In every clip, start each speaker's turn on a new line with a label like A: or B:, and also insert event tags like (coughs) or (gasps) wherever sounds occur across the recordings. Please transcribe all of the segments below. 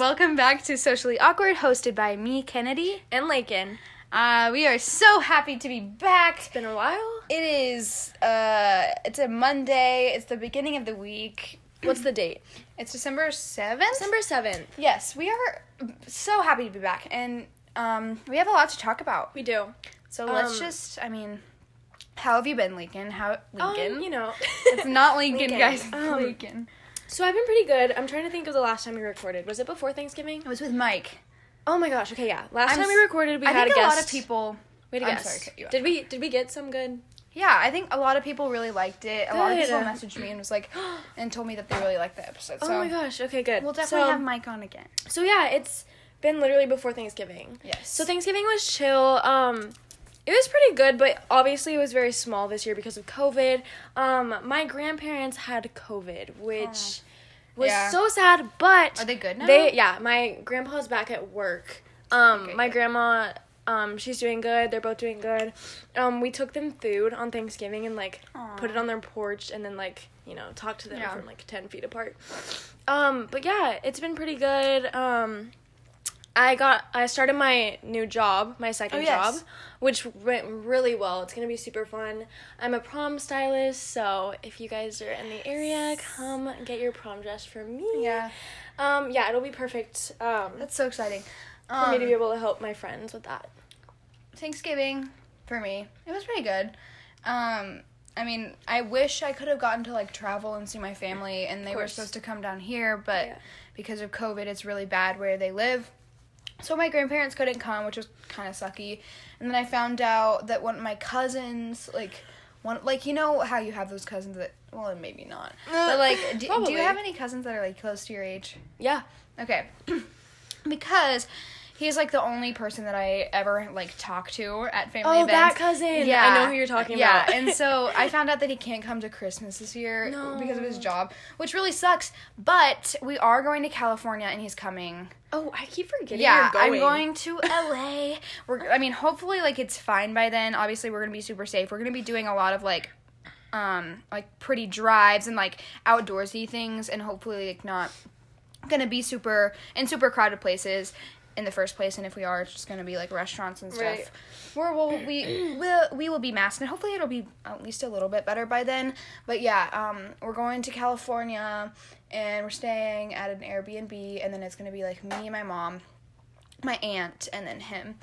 A: Welcome back to Socially Awkward, hosted by me, Kennedy.
B: And Lakin.
A: Uh, we are so happy to be back.
B: It's been a while.
A: It is uh it's a Monday. It's the beginning of the week.
B: What's the date?
A: It's December 7th.
B: December seventh.
A: Yes, we are so happy to be back and um we have a lot to talk about.
B: We do.
A: So let's
B: Um,
A: just I mean how have you been, Lincoln? How Lincoln?
B: Um, you know.
A: it's not (laughs) Lincoln,
B: Lincoln.
A: guys.
B: Um,
A: Lincoln.
B: So I've been pretty good. I'm trying to think of the last time we recorded. Was it before Thanksgiving?
A: It was with Mike.
B: Oh my gosh. Okay, yeah. Last
A: I'm
B: time we recorded, we
A: I
B: had
A: think
B: a
A: a lot of people
B: We had a
A: I'm
B: guest.
A: sorry.
B: Did we? Did we get some good?
A: Yeah, I think a lot of people really liked it. A lot of people messaged me and was like, (gasps) and told me that they really liked the episode. So
B: oh my gosh. Okay, good.
A: we'll definitely
B: so,
A: have Mike on again.
B: So yeah, it's been literally before Thanksgiving.
A: Yes.
B: So Thanksgiving was chill. Um, it was pretty good, but obviously it was very small this year because of COVID. Um, my grandparents had COVID, which was
A: Yeah.
B: so sad. But
A: Are they good now?
B: They yeah, my grandpa's back at work. Um,
A: Okay,
B: my
A: good.
B: grandma, um, she's doing good. They're both doing good. Um, we took them food on Thanksgiving and like put it on their porch and then like you know talk to them
A: Yeah.
B: from like ten feet apart. Um, but yeah, it's been pretty good. Um, I got I started my new job, my second
A: Oh, yes.
B: job, which went really well. It's gonna be super fun. I'm a prom stylist, so if you guys are in the area, come get your prom dress from me.
A: Yeah,
B: Um, yeah, it'll be perfect. Um,
A: that's so exciting.
B: for me to be
A: Um,
B: able to help my friends with that.
A: Thanksgiving for me, it was pretty good. Um, I mean, I wish I could have gotten to like travel and see my family, and they were supposed to come down here, but
B: Yeah.
A: because of COVID, it's really bad where they live. So my grandparents couldn't come, which was kind of sucky. And then I found out that one of my cousins, like one, like you know how you have those cousins that, well, maybe not, uh, but like, do, do you have any cousins that are like close to your age?
B: Yeah.
A: Okay. (clears throat) because he's like the only person that I ever like talk to at family
B: Oh,
A: events.
B: that cousin.
A: Yeah.
B: I know who you're talking
A: yeah.
B: about.
A: and so (laughs) I found out that he can't come to Christmas this year because of his job, which really sucks. But we are going to California and he's coming.
B: Oh, I keep forgetting.
A: yeah,
B: you're
A: I'm going to LA. We're I mean, hopefully like it's fine by then. Obviously, we're going to be super safe. We're going to be doing a lot of like um like pretty drives and like outdoorsy things and hopefully like not gonna be super in super crowded places in the first place and if we are it's just gonna be like restaurants and stuff
B: Right.
A: where we'll, (clears throat) we will we will be masked and hopefully it'll be at least a little bit better by then but yeah um we're going to california and we're staying at an airbnb and then it's gonna be like me and my mom my aunt and then him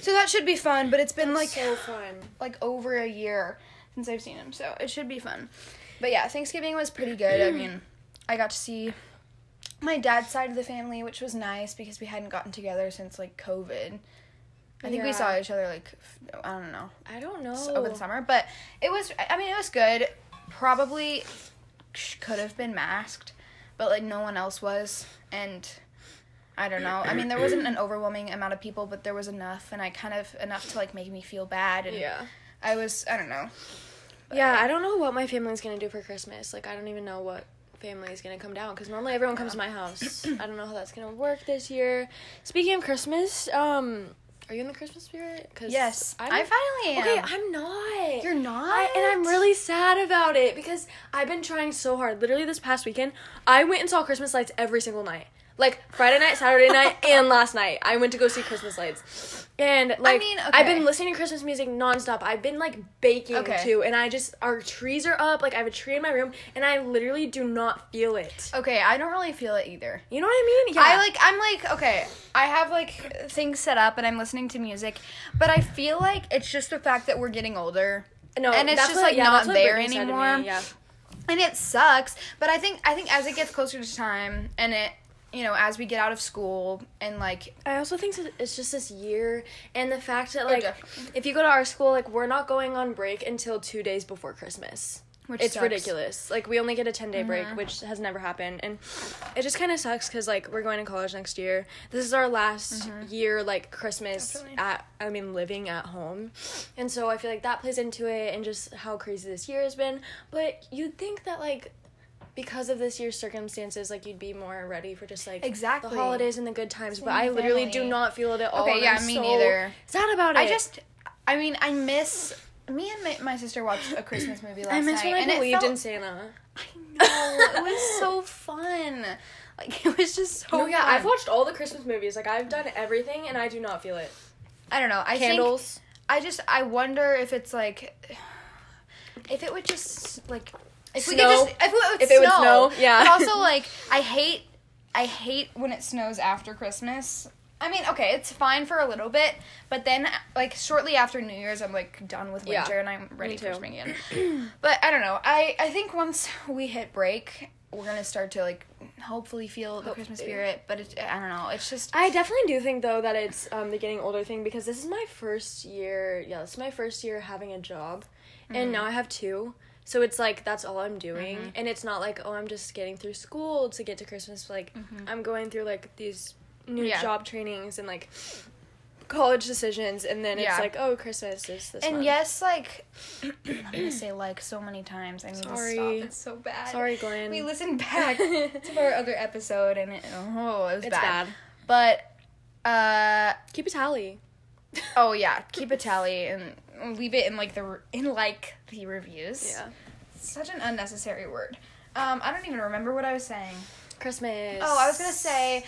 A: so that should be fun but it's been like
B: so fun.
A: like over a year since I've seen him, so it should be fun. But yeah, Thanksgiving was pretty good. I (clears throat) mean, I got to see my dad's side of the family, which was nice because we hadn't gotten together since like COVID. I think we saw each other like f- I don't know
B: I don't know.
A: over the summer, but it was. I mean, it was good. Probably sh- could have been masked, but like no one else was, and I don't know. I mean, there wasn't an overwhelming amount of people, but there was enough, and I kind of enough to like make me feel bad. And
B: Yeah.
A: I was. I don't know. But,
B: Yeah, I don't know what my family's gonna do for Christmas. Like, I don't even know what family is gonna come down because normally everyone comes to my house. (clears throat) I don't know how that's gonna work this year. Speaking of Christmas, um, are you in the Christmas spirit? Cause
A: Yes,
B: I'm,
A: I finally am.
B: Okay, I'm not.
A: You're not,
B: I, and I'm really sad about it because I've been trying so hard. Literally, this past weekend, I went and saw Christmas lights every single night. Like Friday night, Saturday night, (laughs) and last night, I went to go see Christmas lights. And like, I
A: mean,
B: I've been listening to Christmas music nonstop. I've been like baking
A: Okay.
B: too, and I just our trees are up. Like I have a tree in my room, and I literally do not feel it.
A: Okay, I don't really feel it either.
B: You know what I mean? Yeah.
A: I like. I'm like. Okay, I have like things set up, and I'm listening to music, but I feel like it's just the fact that we're getting older,
B: no,
A: and it's just,
B: what-
A: like,
B: yeah,
A: not there
B: Brittany said to me,
A: anymore.
B: Yeah.
A: and it sucks. But I think I think as it gets closer to time, and it, you know, as we get out of school, and like,
B: I also think it's just this year and the fact that
A: Oh,
B: like if you go to our school like we're not going on break until 2 days before Christmas.
A: which
B: it's
A: sucks.
B: ridiculous. Like we only get a 10 day break,
A: Mhm.
B: which has never happened and it just kind of sucks cuz like we're going to college next year. This is our last year like Christmas
A: Definitely.
B: at I mean living at home. And so I feel like that plays into it and just how crazy this year has been. But you'd think that like because of this year's circumstances, like you'd be more ready for just like
A: Exactly.
B: the holidays and the good times. But I literally do not feel it at all.
A: Okay, yeah,
B: I'm
A: me
B: so
A: neither.
B: Sad about it.
A: I just, I mean, I miss. Me and my, my sister watched a Christmas movie last
B: I miss
A: night,
B: when I
A: and it
B: believed
A: felt,
B: in Santa.
A: I know it was so fun. Like it was just so.
B: Oh yeah,
A: fun.
B: I've watched all the Christmas movies. Like I've done everything, and I do not feel it.
A: I don't know. I think I just I wonder if it's like (sighs) if it would just like if we could just if it would
B: If it would
A: snow.
B: snow, yeah.
A: But also (laughs) like I hate I hate when it snows after Christmas. I mean, okay, it's fine for a little bit, but then like shortly after New Year's, I'm like done with
B: Yeah.
A: winter and I'm ready for
B: too.
A: spring again. (clears throat) but I don't know. I I think once we hit break, we're gonna start to like hopefully feel the Christmas spirit. But it, I don't know. It's just
B: I definitely do think though that it's um the getting older thing because this is my first year. Yeah, this is my first year having a job, and now I have two. So it's like that's all I'm doing, and it's not like oh I'm just getting through school to get to Christmas. Like I'm going through like these new
A: Yeah.
B: job trainings and like college decisions, and then
A: Yeah.
B: it's like oh Christmas is this.
A: And
B: month.
A: yes, like I'm gonna say like so many times. I need
B: Sorry.
A: to stop. It's so bad.
B: sorry Glenn.
A: We listened back (laughs) to our other episode and it, oh, it was
B: It's
A: bad.
B: bad.
A: But uh
B: Keep a tally.
A: oh yeah, keep a tally and leave it in like the re- in like the reviews.
B: Yeah.
A: Such an unnecessary word. Um, I don't even remember what I was saying.
B: Christmas.
A: Oh, I was gonna say,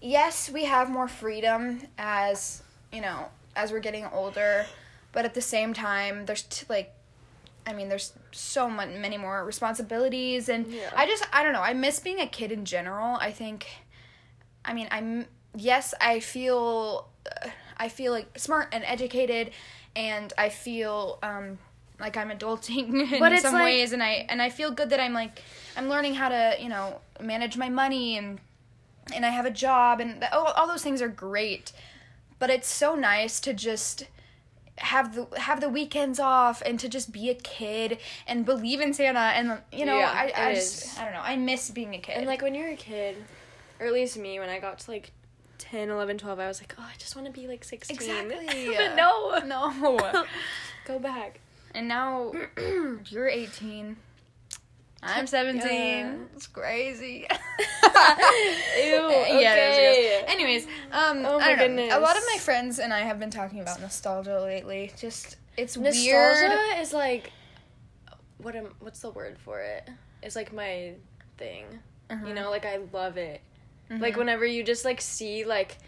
A: yes, we have more freedom as you know as we're getting older, but at the same time, there's t- like, I mean, there's so much many more responsibilities, and
B: Yeah.
A: I just I don't know. I miss being a kid in general. I think, I mean, I'm yes, I feel, uh, I feel like smart and educated, and I feel um like I'm adulting (laughs) in some
B: like-
A: ways, and I and I feel good that I'm like I'm learning how to you know manage my money and and I have a job and all, all those things are great, but it's so nice to just have the have the weekends off and to just be a kid and believe in Santa and you know
B: Yeah,
A: I I just. I don't know I miss being a kid
B: And like when you're a kid, or at least me, when I got to like 10, 11, 12, I was like, oh, I just want to be like 16.
A: Exactly. (laughs)
B: but no. (laughs)
A: no (laughs)
B: Go back.
A: and now (clears throat) you're 18 I'm 17
B: Yeah.
A: it's crazy
B: Ew.
A: yeah, it
B: okay.
A: is. Anyways, um,
B: Oh
A: I don't know. A lot of my friends and I have been talking about nostalgia lately. Just it's
B: Nostalgia
A: weird.
B: is like, what am? What's the word for it? It's like my thing.
A: Uh-huh.
B: You know, like I love it.
A: Mhm.
B: Like whenever you just like see like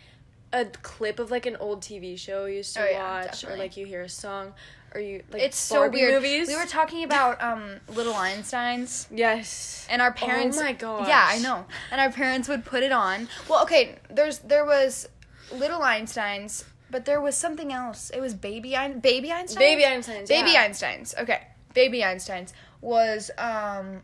B: a clip of like an old TV show you used to
A: Oh, yeah,
B: watch, or like you hear a song, or you like
A: it's so weird.
B: movies.
A: We were talking about (laughs) um Little Einsteins.
B: yes.
A: And our parents
B: Oh my gosh.
A: Yeah, I know. And our parents would put it on. Well, okay, there's there was Little Einsteins, but there was something else. It was Baby Ein- Baby Einsteins.
B: Baby Einsteins.
A: Baby
B: yeah.
A: Einsteins. Okay. Baby Einsteins was um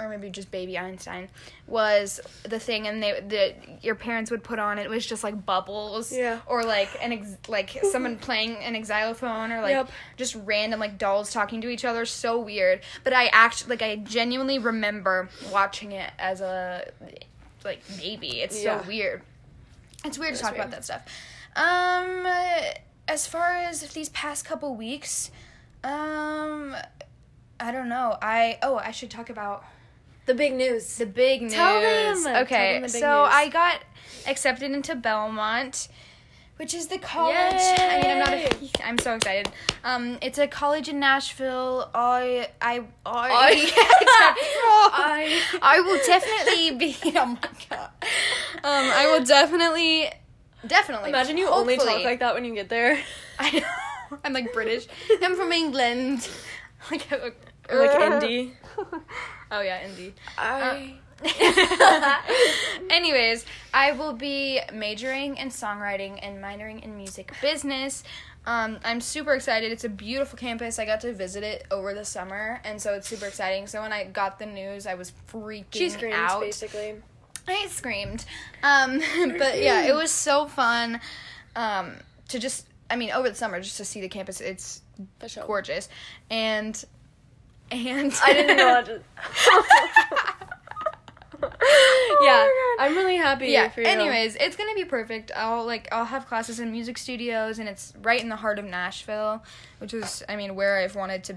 A: or maybe just Baby Einstein was the thing and they the your parents would put on it was just like bubbles
B: Yeah.
A: or like an ex, like someone (laughs) playing an xylophone or like
B: Yep.
A: just random like dolls talking to each other so weird but I actually like I genuinely remember watching it as a like baby it's
B: Yeah.
A: so weird it's weird to talk
B: is
A: about that stuff um as far as these past couple weeks um I don't know. I oh, I should talk about
B: The big news.
A: the big news.
B: Tell them. Tell
A: Okay,
B: them the
A: so
B: news.
A: I got accepted into Belmont, which is the college. I mean, I'm not. A,
B: Yay. (laughs)
A: I'm so excited. Um, it's a college in Nashville. I I I
B: I- (laughs) (laughs)
A: I will definitely be. Oh my god. Um, I will definitely. Definitely.
B: Imagine you only talk like that when you get there.
A: I know. I'm like British. I'm from England. Like,
B: Or like indie.
A: Oh yeah, indeed.
B: I. (laughs)
A: Anyways, I will be majoring in songwriting and minoring in music business. Um, I'm super excited. It's a beautiful campus. I got to visit it over the summer, and so it's super exciting. So when I got the news, I was freaking out.
B: She screams
A: out.
B: basically.
A: I screamed. Um, (laughs) but yeah, it was so fun um, to just, I mean, over the summer, just to see the campus. It's gorgeous. And, and.
B: I didn't know. I just- (laughs) yeah,
A: Oh
B: I'm really happy
A: yeah
B: for you.
A: anyways it's gonna be perfect i'll like i'll have classes in music studios and it's right in the heart of nashville which is i mean where i've wanted to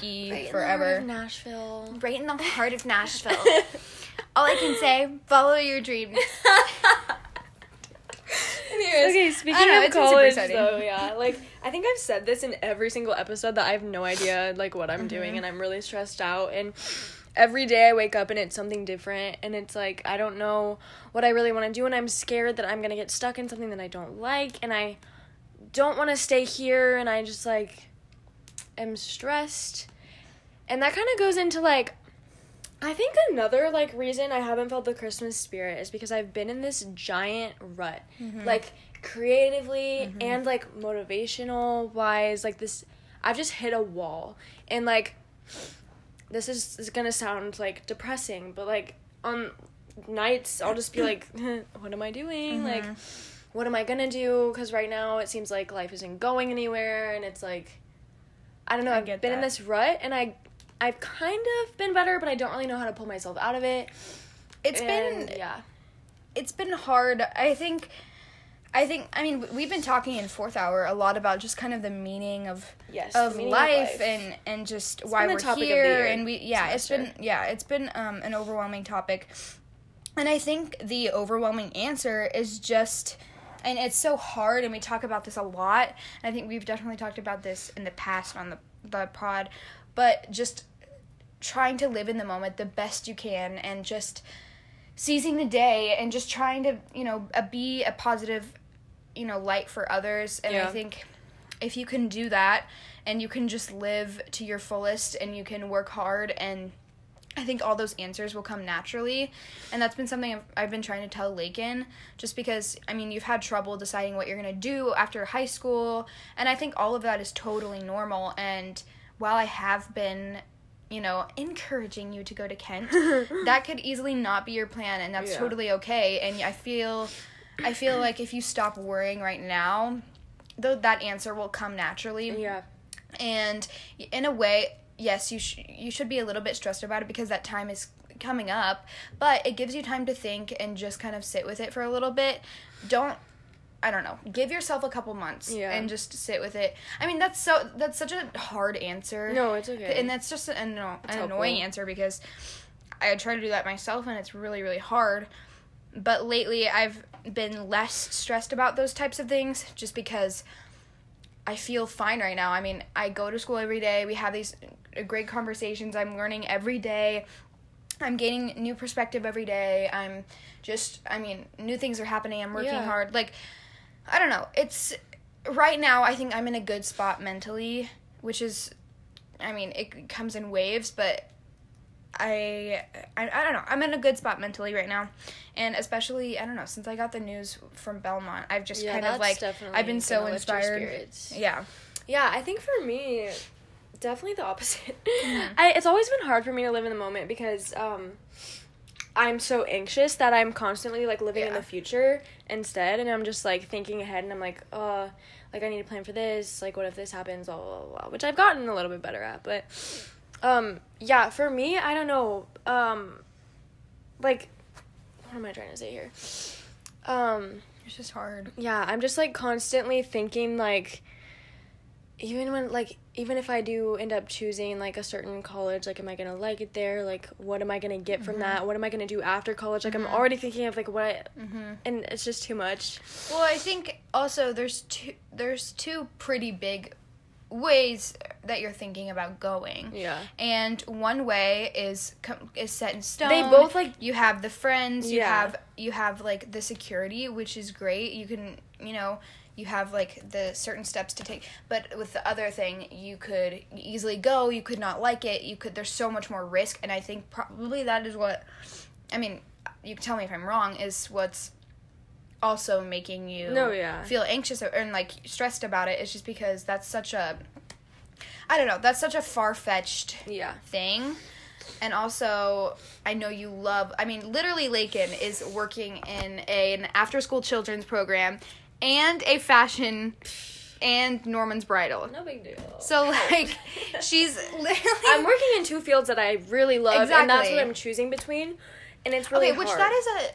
A: be
B: Right in the
A: forever
B: heart of Nashville.
A: right in the heart of nashville (laughs) all i can say follow your dreams (laughs) Anyways,
B: Okay, speaking
A: know,
B: of college, though, yeah, (laughs) like I think I've said this in every single episode that I have no idea like what I'm
A: Mm-hmm.
B: doing, and I'm really stressed out. And every day I wake up and it's something different and it's like I don't know what I really want to do and I'm scared that I'm going to get stuck in something that I don't like and I don't want to stay here and I just like am stressed. And that kind of goes into like I think another like reason I haven't felt the Christmas spirit is because I've been in this giant rut. Mm-hmm. Like creatively mm-hmm. and like motivational wise like this I've just hit a wall. And like this is, is going to sound like depressing, but like on nights I'll just be (coughs) (laughs) mm-hmm. like what am I doing? Like what am I going to do cuz right now it seems like life isn't going anywhere and it's like I don't know,
A: I
B: I've
A: get
B: been in this rut and I I've kind of been better, but I don't really know how to pull myself out of it.
A: It's
B: And,
A: been
B: yeah.
A: it's been hard. I think I think I mean we've been talking in fourth hour a lot about just kind of the meaning of
B: Yes.
A: of
B: meaning
A: life, and and just why
B: been
A: we're
B: the topic of the
A: here and we yeah it's been yeah it's been um an overwhelming topic and i think the overwhelming answer is just and it's so hard and we talk about this a lot i think we've definitely talked about this in the past on the the pod but just trying to live in the moment the best you can and just seizing the day and just trying to you know uh, be a positive you know light for others and i think if you can do that and you can just live to your fullest and you can work hard and I think all those answers will come naturally. And that's been something I've, I've been trying to tell Lakin just because, I mean, you've had trouble deciding what you're going to do after high school. And I think all of that is totally normal. And while I have been, you know, encouraging you to go to Kent, (laughs) that could easily not be your plan. And that's
B: Yeah.
A: totally okay. And I feel, I feel like if you stop worrying right now, though that answer will come naturally
B: Yeah.
A: and in a way yes you sh- you should be a little bit stressed about it because that time is coming up but it gives you time to think and just kind of sit with it for a little bit don't I don't know. Give yourself a couple months
B: Yeah.
A: and just sit with it. I mean, that's so that's such a hard answer.
B: No, it's okay.
A: And that's just an, an annoying answer because I try to do that myself and it's really really hard. But lately I've been less stressed about those types of things just because I feel fine right now. I mean, I go to school every day. We have these great conversations. I'm learning every day. I'm gaining new perspective every day. I'm just I mean, new things are happening. I'm working
B: Yeah.
A: hard. Like I don't know. It's right now I think I'm in a good spot mentally, which is I mean, it comes in waves, but I, I I don't know. I'm in a good spot mentally right now. And especially, I don't know, since I got the news from Belmont, I've just
B: Yeah,
A: kind of like I've been so
B: gonna lift your
A: inspired. Yeah.
B: Yeah, I think for me, definitely the opposite. (laughs) I, it's always been hard for me to live in the moment because um, I'm so anxious that I'm constantly like living in the future instead, and I'm just like thinking ahead, and I'm like, uh, like I need to plan for this. Like, what if this happens? Blah blah blah. blah which I've gotten a little bit better at, but um, yeah, for me, I don't know. Um, like, what am I trying to say here? Um,
A: It's just hard.
B: yeah, I'm just like constantly thinking like even when like even if I do end up choosing like a certain college, like am I gonna like it there? Like what am I gonna get from that? What am I gonna do after college? Like I'm already thinking of like what I,
A: Mhm.
B: and it's just too much.
A: Well, I think also there's two there's two pretty big ways that you're thinking about going.
B: Yeah.
A: And one way is com- is set in stone.
B: They both, like-
A: you have the friends, you
B: Yeah.
A: have you have like the security, which is great. You can, you know, you have like the certain steps to take. But with the other thing, you could easily go, you could not like it. You could there's so much more risk and I think probably that is what I mean, you can tell me if I'm wrong is what's also making you
B: No, yeah.
A: feel anxious or, and like stressed about it. It's just because that's such a I don't know, that's such a far fetched
B: Yeah.
A: thing. And also, I know you love. I mean, literally, Lakin is working in a, an after-school children's program, and a fashion, and Norman's Bridal.
B: No big deal.
A: So like, (laughs) she's literally.
B: I'm working in two fields that I really love, and that's what I'm choosing between, and it's really
A: okay, which
B: hard.
A: that is a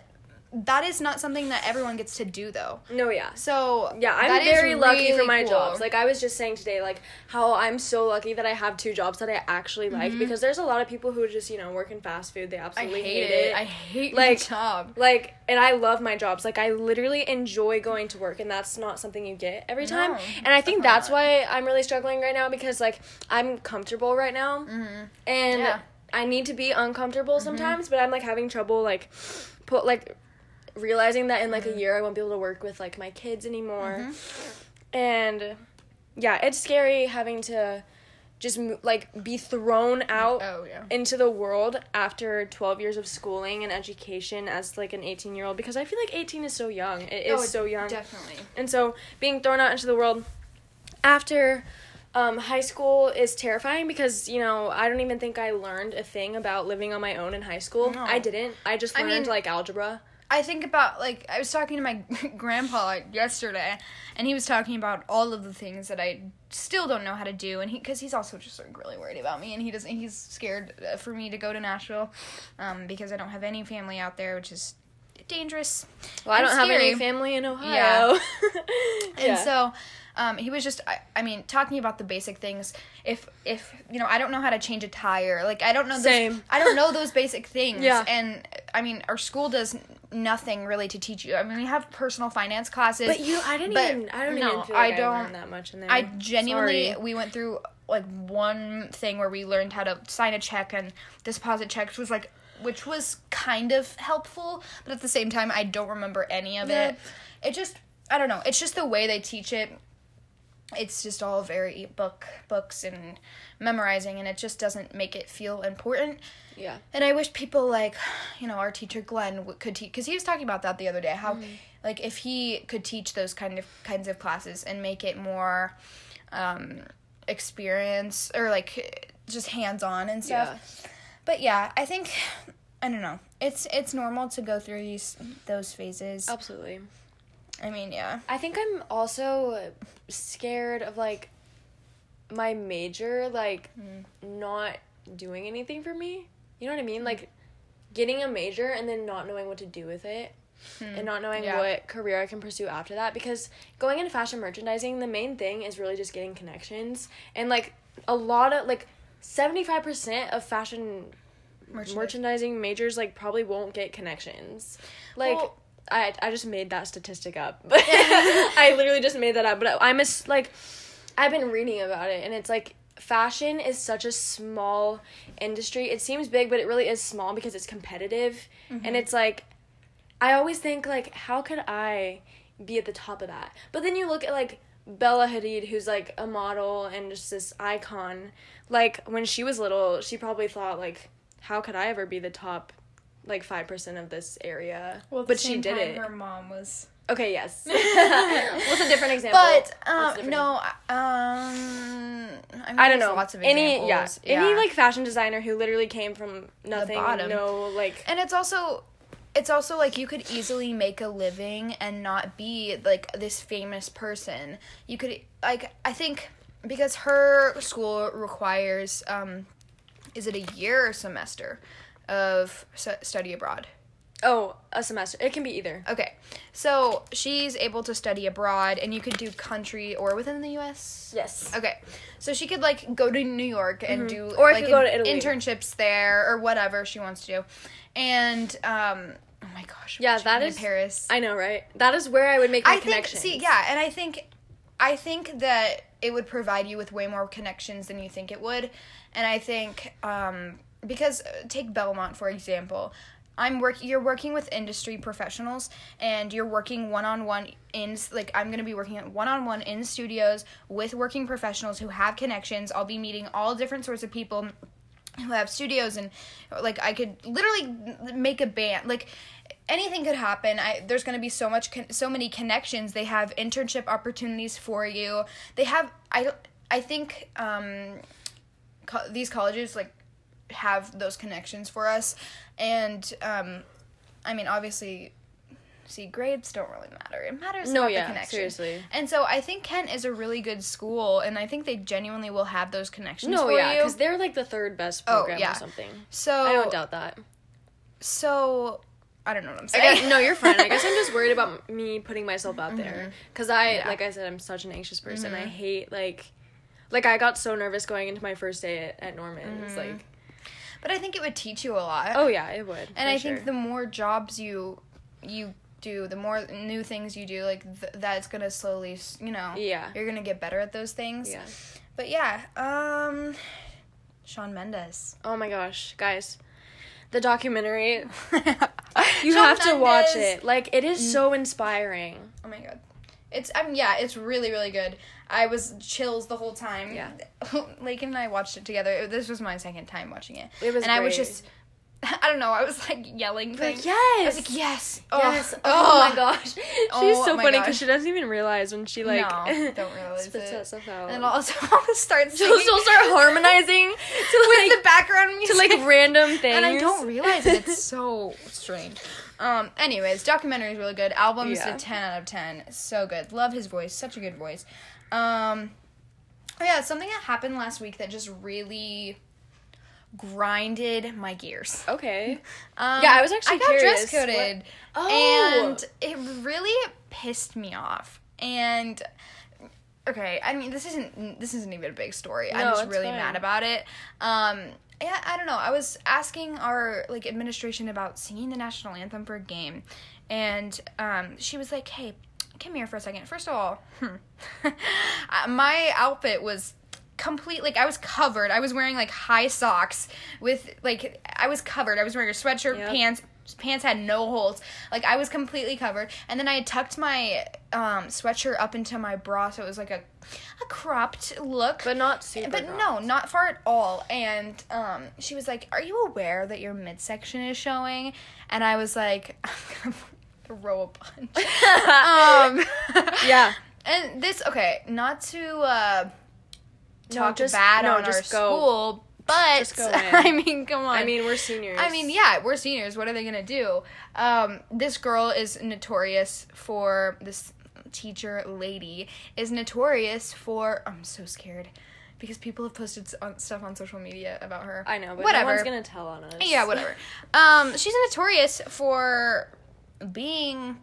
A: that is not something that everyone gets to do though.
B: no, yeah.
A: So
B: Yeah, I'm very lucky for my
A: cool.
B: jobs. Like I was just saying today, like how I'm so lucky that I have two jobs that I actually like because there's a lot of people who just you know work in fast food. They
A: Mm-hmm.
B: Absolutely
A: hate, it. I hate
B: Like,
A: my job.
B: like, and I love my jobs. Like I literally enjoy going to work, and that's not something you get every time. And I think that's
A: not.
B: why I'm really struggling right now because like I'm comfortable right now,
A: Mhm.
B: and
A: Yeah.
B: I need to be uncomfortable sometimes, but I'm like having trouble like put like realizing that in like a mm-hmm. year I won't be able to work with like my kids anymore. Mm-hmm. And yeah, it's scary having to just like be thrown mm, out
A: Oh yeah.
B: into the world after 12 years of schooling and education as like an 18 year old because I feel like 18 is so young. It is
A: Oh,
B: so young.
A: Definitely.
B: And so being thrown out into the world after um, high school is terrifying because, you know, I don't even think I learned a thing about living on my own in high school.
A: No.
B: I didn't. I just
A: I
B: learned
A: mean-
B: like algebra.
A: I think about like I was talking to my (laughs) grandpa yesterday, and he was talking about all of the things that I still don't know how to do, and he because he's also just like really worried about me, and he doesn't he's scared uh, for me to go to Nashville, um, because I don't have any family out there, which is dangerous.
B: Well, I don't have any family in Ohio. (laughs)
A: And
B: Yeah.
A: so, um, he was just, I, I mean, talking about the basic things. If, if you know, I don't know how to change a tire. Like, I don't know. Those,
B: Same.
A: I don't know those basic things. (laughs)
B: Yeah.
A: And I mean, our school does nothing really to teach you. I mean, we have personal finance classes.
B: But you, I didn't
A: But
B: even, I don't
A: no,
B: even feel like
A: I
B: I,
A: don't-
B: learned that much in there.
A: I genuinely,
B: Sorry.
A: we went through like one thing where we learned how to sign a check and deposit checks which was like, which was kind of helpful, but at the same time, I don't remember any of
B: Yeah.
A: it. It just, I don't know. It's just the way they teach it. It's just all very book books and memorizing, and it just doesn't make it feel important.
B: Yeah.
A: And I wish people like, you know, our teacher Glenn could teach because he was talking about that the other day. How, like, if he could teach those kind of kinds of classes and make it more, um, experience or like just hands on and stuff. But yeah, I think I don't know. It's it's normal to go through these those phases.
B: Absolutely.
A: I mean, yeah.
B: I think I'm also scared of like my major like hmm. not doing anything for me. You know what I mean? Hmm. Like getting a major and then not knowing what to do with it. Hmm. And not knowing
A: Yeah.
B: what career I can pursue after that because going into fashion merchandising, the main thing is really just getting connections. And like a lot of like 75% of fashion merchandising majors like probably won't get connections. Like
A: Well-
B: I I just made that statistic up. But (laughs) (laughs) I literally just made that up, but I'm a like I've been reading about it and it's like fashion is such a small industry. It seems big, but it really is small because it's competitive. And mm-hmm. it's like I always think like how could I be at the top of that? But then you look at like Bella Hadid who's like a model and just this icon. Like when she was little, she probably thought like how could I ever be the top like 5% of this area? Well, but she did it.
A: Her mom was.
B: Okay, yes. (laughs) What's a different example?
A: But um,
B: different
A: no, um, I, mean,
B: I don't know.
A: Lots of
B: any yeah,
A: examples.
B: any like fashion designer who literally came from nothing, no like
A: and it's also it's also like you could easily make a living and not be like this famous person you could like i think because her school requires um is it a year or semester of study abroad
B: oh a semester. It can be either.
A: okay so she's able to study abroad and you could do country or within the us
B: Yes.
A: Okay, so she could like go to New York and do
B: Mm-hmm. Or
A: like
B: go to Italy.
A: internships there or whatever she wants to do, and um, oh my gosh,
B: Yeah, that is-
A: Paris.
B: I know, right? That is where I would make my
A: I think
B: connections.
A: see yeah, and I think I think that it would provide you with way more connections than you think it would, and I think um, because uh, take Belmont for example. I'm work. You're working with industry professionals, and you're working one on one in like I'm gonna be working one on one in studios with working professionals who have connections. I'll be meeting all different sorts of people who have studios and like I could literally make a band like anything could happen I there's going to be so much con- so many connections they have internship opportunities for you they have I I think um co- these colleges like have those connections for us and um I mean obviously see grades don't really matter it matters
B: No,
A: about
B: yeah,
A: the connection
B: seriously.
A: and so I think Kent is a really good school and I think they genuinely will have those connections
B: No,
A: for
B: yeah, because they're like the third best
A: Oh,
B: program
A: yeah.
B: or something.
A: so
B: I don't doubt that.
A: So I don't know what I'm
B: I
A: saying.
B: guess, no, you're fine. I guess I'm just worried (laughs) about me putting myself out there
A: Mm-hmm.
B: because I,
A: Yeah.
B: like I said, I'm such an anxious person. I hate like, like I got so nervous going into my first day at, at Norman's.
A: Mm-hmm.
B: Like,
A: but I think it would teach you a lot.
B: oh yeah, it would.
A: and I think the more jobs you you do, the more new things you do, like th- that's gonna slowly, you know,
B: Yeah.
A: you're gonna get better at those things.
B: yeah,
A: But yeah, um, Shawn Mendes.
B: Oh my gosh, guys. The documentary, (laughs) you
A: Shawn
B: have to watch it. Like it is so inspiring.
A: Oh my god. It's I mean yeah, it's really really good. I was chills the whole time.
B: Yeah. (laughs)
A: Lakin and I watched it together. This was my second time watching it.
B: It was
A: and I was just (laughs) I don't know, I was like yelling
B: Like, yes.
A: I was like yes. Oh,
B: Yes. Oh, (laughs) my gosh. Oh She's
A: Oh
B: so funny because she doesn't even realize when she like
A: no, don't realize
B: spits
A: it.
B: that stuff out.
A: And also starts
B: she'll, she'll start harmonizing to
A: with
B: like
A: the background music.
B: to like random things.
A: and I don't realize it. It's so strange. Um. Anyways, documentary is really good. Album's
B: Yeah.
A: a ten out of ten. So good. Love his voice. Such a good voice. Um. Oh yeah, something that happened last week that just really grinded my gears.
B: Okay. (laughs)
A: Um,
B: Yeah, I was actually
A: I got dress coded,
B: Oh.
A: and it really pissed me off. And okay, I mean this isn't this isn't even a big story.
B: No,
A: I'm
B: just
A: really
B: fine.
A: mad about it. Um, yeah, I don't know. I was asking our like administration about singing the national anthem for a game, and um, she was like, "Hey, come here for a second. First of all, (laughs) uh, my outfit was." complete like I was covered. I was wearing like high socks with like I was covered. I was wearing a sweatshirt,
B: Yep.
A: pants. Pants had no holes. Like I was completely covered. And then I had tucked my um, sweatshirt up into my bra, so it was like a a cropped look.
B: But not super.
A: But no, not far at all. And um, she was like, "Are you aware that your midsection is showing?" And I was like, (laughs) "I'm gonna (laughs) throw a punch." (laughs) um,
B: Yeah.
A: And this, okay, not to uh,
B: No,
A: talk
B: just-
A: bad
B: no,
A: on our
B: just go.
A: school, but
B: Just go (laughs) in.
A: I mean, come on.
B: I mean, we're seniors.
A: I mean, yeah, we're seniors. What are they gonna do? Um, this girl is notorious for this teacher lady is notorious for. I'm so scared because people have posted on, stuff on social media about her.
B: I know, but
A: whatever.
B: no one's gonna tell on us.
A: Yeah, whatever. um, she's notorious for being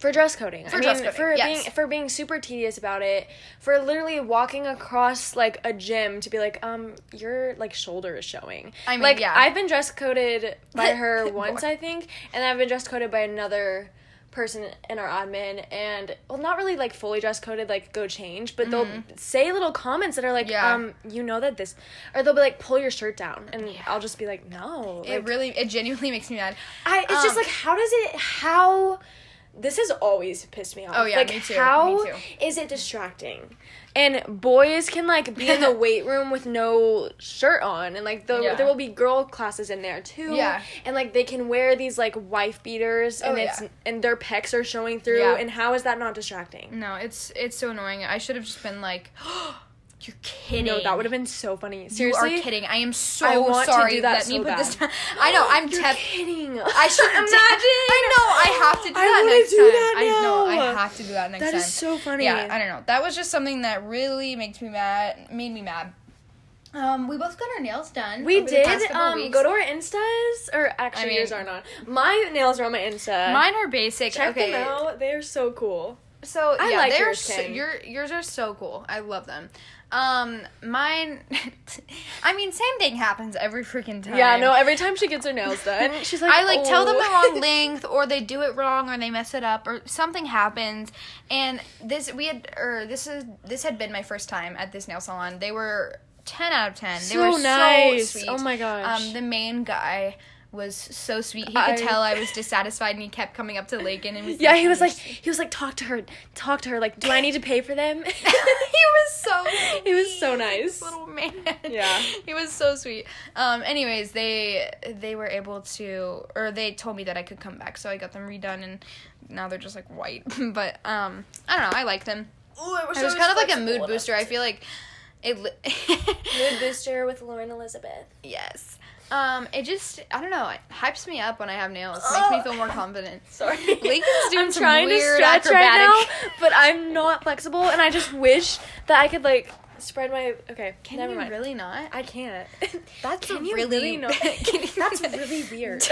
B: For dress coding.
A: For
B: I
A: dress
B: mean,
A: coding,
B: for
A: yes.
B: being for being super tedious about it. For literally walking across like a gym to be like, um, your like shoulder is showing.
A: I mean,
B: like
A: yeah.
B: I've been dress coded by (laughs) her once, I think, and I've been dress coded by another person in our admin and well not really like fully dress coded like go change but they'll say little comments that are like
A: Mm-hmm. Yeah.
B: um you know that this or they'll be like pull your shirt down and i'll just be like no
A: it
B: like,
A: really it genuinely makes me mad.
B: I it's just
A: Um,
B: like how does it how this has always pissed me off.
A: Oh, yeah,
B: like
A: me too,
B: how
A: me
B: is
A: too.
B: it distracting? And boys can like be in the (laughs) weight room with no shirt on, and like the,
A: Yeah.
B: there will be girl classes in there too.
A: Yeah.
B: and like they can wear these like wife beaters, and
A: Oh,
B: it's
A: yeah.
B: and their pecs are showing through.
A: Yeah.
B: And how is that not distracting?
A: No, it's it's so annoying. I should have just been like, (gasps) (gasps) "You're kidding."
B: No, that would have been so funny. Seriously, You
A: are kidding. I am so
B: I want to do that
A: let
B: so
A: me put
B: bad.
A: this down. I know. (gasps) I'm
B: You're
A: tep-
B: kidding. (laughs)
A: I should (laughs)
B: imagine.
A: I know. I have to do
B: I
A: that next
B: do
A: time.
B: that
A: I know. I have to do that next
B: That
A: time.
B: is so funny.
A: Yeah, I don't know. That was just something that really makes me mad. Made me mad. Um, we both got our nails done.
B: We
A: over the past
B: did um
A: weeks.
B: go to our instas or actually
A: I mean-
B: yours are not. My nails are on my Insta.
A: Mine are basic.
B: Check
A: okay.
B: them out. They are so cool.
A: So
B: I
A: yeah,
B: like yours,
A: so, your yours are so cool. I love them. Um, mine. (laughs) I mean, same thing happens every freaking time.
B: Yeah, no. Every time she gets her nails done, (laughs) she's like,
A: I like tell them the
B: "Oh."
A: wrong (laughs) length, or they do it wrong, or they mess it up, or something happens. And this we had, or this is this had been my first time at this nail salon. They were ten out of ten. They
B: So
A: were
B: nice.
A: so sweet.
B: Oh my gosh.
A: Um, the main guy was so sweet. He could
B: I-
A: tell I was dissatisfied, and he kept coming up to Lakin and was
B: Yeah,
A: like,
B: he was like, he was like, talk to her, talk to her. Like, do I need to pay for them? (laughs)
A: he was so (laughs)
B: He was so nice.
A: little man
B: Yeah. (laughs)
A: he was so sweet um anyways they they were able to or they told me that i could come back so i got them redone and now they're just like white but um i don't know i liked them
B: Ooh, I wish
A: it was kind of like a mood booster i feel like it li-
B: Mood booster with Lauren Elizabeth.
A: yes um it just i don't know it hypes me up when i have nails makes me feel more confident (laughs)
B: Sorry, (laughs)
A: Lincoln's doing
B: I'm
A: some
B: trying
A: weird
B: to stretch
A: acrobatic-
B: right now, (laughs) but I'm not flexible, and I just wish that I could like spread my. Okay,
A: can
B: never
A: you
B: mind.
A: really not
B: I can't.
A: That's
B: Can you
A: really,
B: really not?
A: Can you-
B: That's really weird.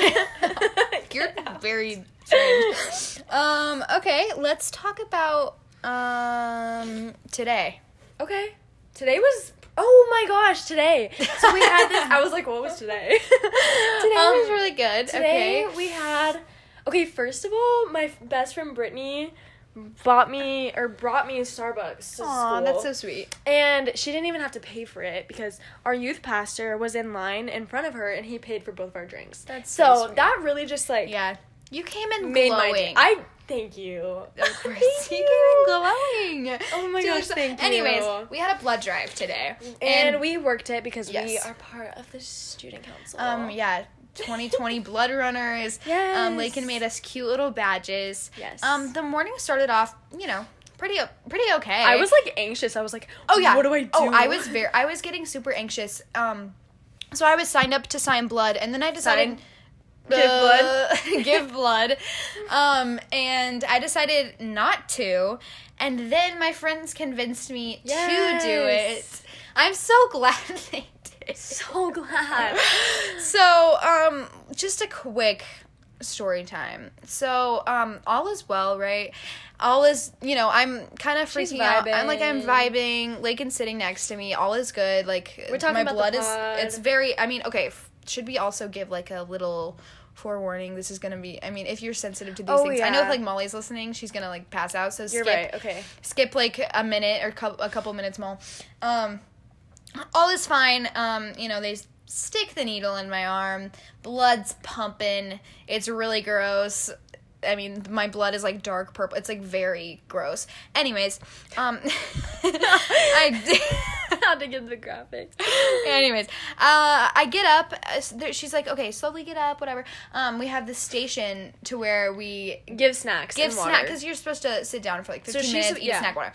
A: You're very strange. Um, okay, let's talk about um today.
B: Okay. Today was. Oh my gosh, today. So we had this. (laughs) I was like, what was today? (laughs)
A: Today
B: Um,
A: was really good.
B: Today
A: okay.
B: we had. Okay, first of all, my f- best friend Brittany bought me or brought me Starbucks to
A: Aw,
B: school.
A: that's so sweet.
B: and she didn't even have to pay for it because our youth pastor was in line in front of her and he paid for both of our drinks.
A: That's so
B: so that really just like
A: Yeah, you came in
B: made
A: glowing.
B: my day. I thank you.
A: Of (laughs) course,
B: Thank
A: you glowing.
B: Oh my
A: Dude,
B: gosh,
A: so-
B: thank you.
A: Anyways, we had a blood drive today,
B: And, we worked it because we are part of the student council.
A: um yeah. 2020 (laughs) blood runners.
B: Yes.
A: Um, Lakin made us cute little badges.
B: Yes.
A: Um, the morning started off, you know, pretty pretty okay.
B: I was like anxious. I was like,
A: Oh yeah.
B: what do I do?
A: Oh, I was very. I was getting super anxious. Um, so I was signed up to sign blood, and then I decided.
B: Sign- Give
A: blood. (laughs) give blood. Um, and I decided not to, and then my friends convinced me to do it. I'm so glad (laughs) they did.
B: so glad. (laughs)
A: So, um, just a quick story time. So, um, all is well, right? All is, you know, I'm kind of freaking out. I'm like, I'm
B: vibing.
A: Lakin's sitting next to me. All is good. Like,
B: We're talking
A: my
B: about the
A: blood is. It's very. I mean, okay. F- should we also give like a little forewarning? This is gonna be. I mean, if you're sensitive to these
B: Oh,
A: things, I know if like Molly's listening, she's gonna like pass out. So
B: You're
A: skip
B: right. Okay.
A: skip like a minute or cou- a couple minutes more. Um, all is fine. Um, you know, they stick the needle in my arm. Blood's pumping. It's really gross. I mean, my blood is like dark purple. It's like very gross. Anyways, um, (laughs) I (laughs)
B: Had to get the graphics. (laughs)
A: Anyways, uh, I get up. uh, She's like, "Okay, slowly get up, whatever." Um, we have this station to where we
B: Give snacks.
A: give snack because you're supposed to sit down for like 15
B: she's-
A: minutes, eat
B: yeah.
A: snack water.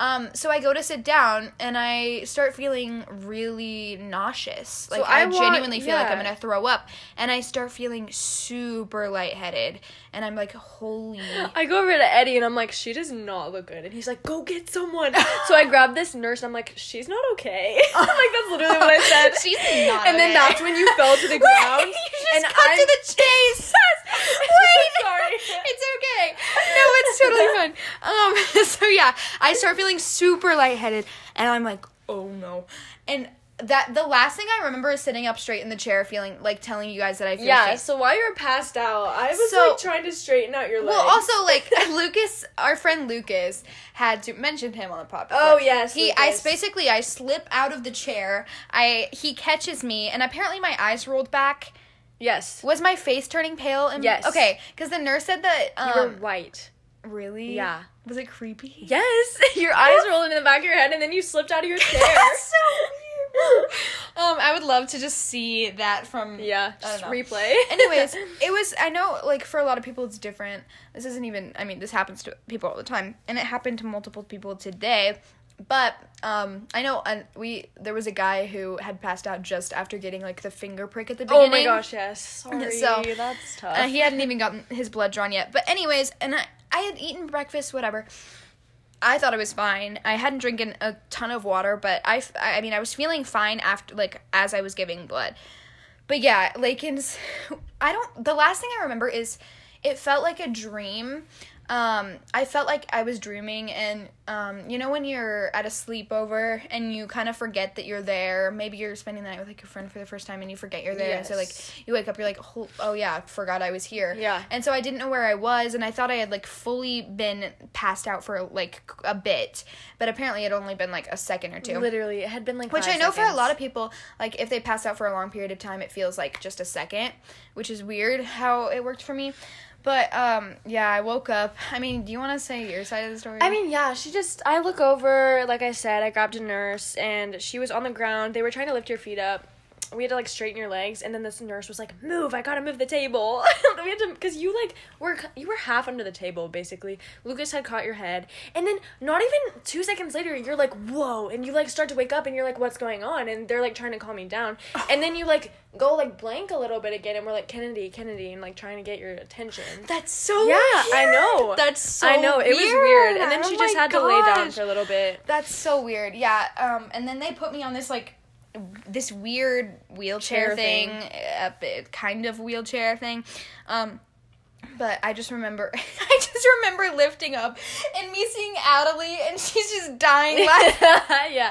A: Um, so I go to sit down and I start feeling really nauseous. Like I,
B: I want-
A: genuinely feel like I'm gonna throw up, and I start feeling super lightheaded, and I'm like, "Holy!" (laughs)
B: I go over to Eddie and I'm like, she does not look good. And he's like, go get someone. (laughs) so I grab this nurse and I'm like, she's not okay. I'm (laughs) like, that's literally what I said.
A: She's not
B: And then
A: okay.
B: that's when you fell to the ground.
A: you just
B: and
A: cut
B: I'm-
A: to the chase. Wait,
B: Sorry.
A: it's okay. No, it's totally fine. Um, so yeah, I start feeling super lightheaded, and I'm like, oh no, and that the last thing I remember is sitting up straight in the chair, feeling like telling you guys that I feel
B: Yeah,
A: sick.
B: so while you're passed out, I was
A: So-
B: like trying to straighten out your legs.
A: Well, also (laughs) like Lucas, our friend Lucas had to mention him on the podcast.
B: Oh, yes,
A: he. I basically I slip out of the chair. I he catches me, and apparently my eyes rolled back.
B: yes.
A: Was my face turning pale? And,
B: Yes.
A: Okay, because the nurse said that. Um,
B: You were white.
A: Really.
B: Yeah.
A: Was it creepy?
B: Yes. (laughs) Your (laughs) eyes rolled in the back of your head and then you slipped out of your chair.
A: That's so weird. (laughs) um, I would love to just see that from
B: Yeah, just replay.
A: Anyways, it was. I know, like for a lot of people, it's different. This isn't even. I mean, this happens to people all the time, and it happened to multiple people today. But um, I know uh, we there was a guy who had passed out just after getting like the finger prick at the beginning.
B: oh my gosh, yes. Sorry,
A: So,
B: that's tough.
A: Uh, he hadn't even gotten his blood drawn yet. But anyways, and I, I had eaten breakfast, whatever. I thought it was fine. I hadn't drinking a ton of water, but I, I mean, I was feeling fine after, like, as I was giving blood. But yeah, Lakin's, (sighs) I don't, the last thing I remember is it felt like a dream. Um, I felt like I was dreaming, and um, you know when you're at a sleepover and you kind of forget that you're there. Maybe you're spending the night with like your friend for the first time, and you forget you're there. And so like you wake up, you're like, oh, oh yeah, I forgot I was here.
B: Yeah.
A: And so I didn't know where I was, and I thought I had like fully been passed out for like a bit, but apparently it only been like a second or two.
B: Literally, it had been like
A: Which I know for a lot of people, like if they pass out for a long period of time, it feels like just a second, which is weird how it worked for me. But um, yeah, I woke up. I mean, do you want to say your side of the story?
B: I mean, yeah, she just. I look over, like I said, I grabbed a nurse, and she was on the ground. They were trying to lift your feet up. We had to like straighten your legs, and then this nurse was like, "Move! I gotta move the table." (laughs) we had to, cause you like were you were half under the table basically. Lucas had caught your head, and then not even two seconds later, you're like, "Whoa!" and you like start to wake up, and you're like, "What's going on?" And they're like trying to calm me down, (sighs) and then you like go like blank a little bit again, and we're like, "Kennedy, Kennedy," and like trying to get your attention.
A: that's so
B: Yeah, I know.
A: That's so.
B: I know it was weird, and then
A: Oh
B: she just had to lay down for a little bit.
A: That's so weird. Yeah. Um, and then they put me on this like this weird wheelchair thing,
B: thing.
A: uh, bit- kind of wheelchair thing. Um, But I just remember, (laughs) I just remember lifting up and me seeing Adelie, and she's just dying (laughs) laughing.
B: yeah.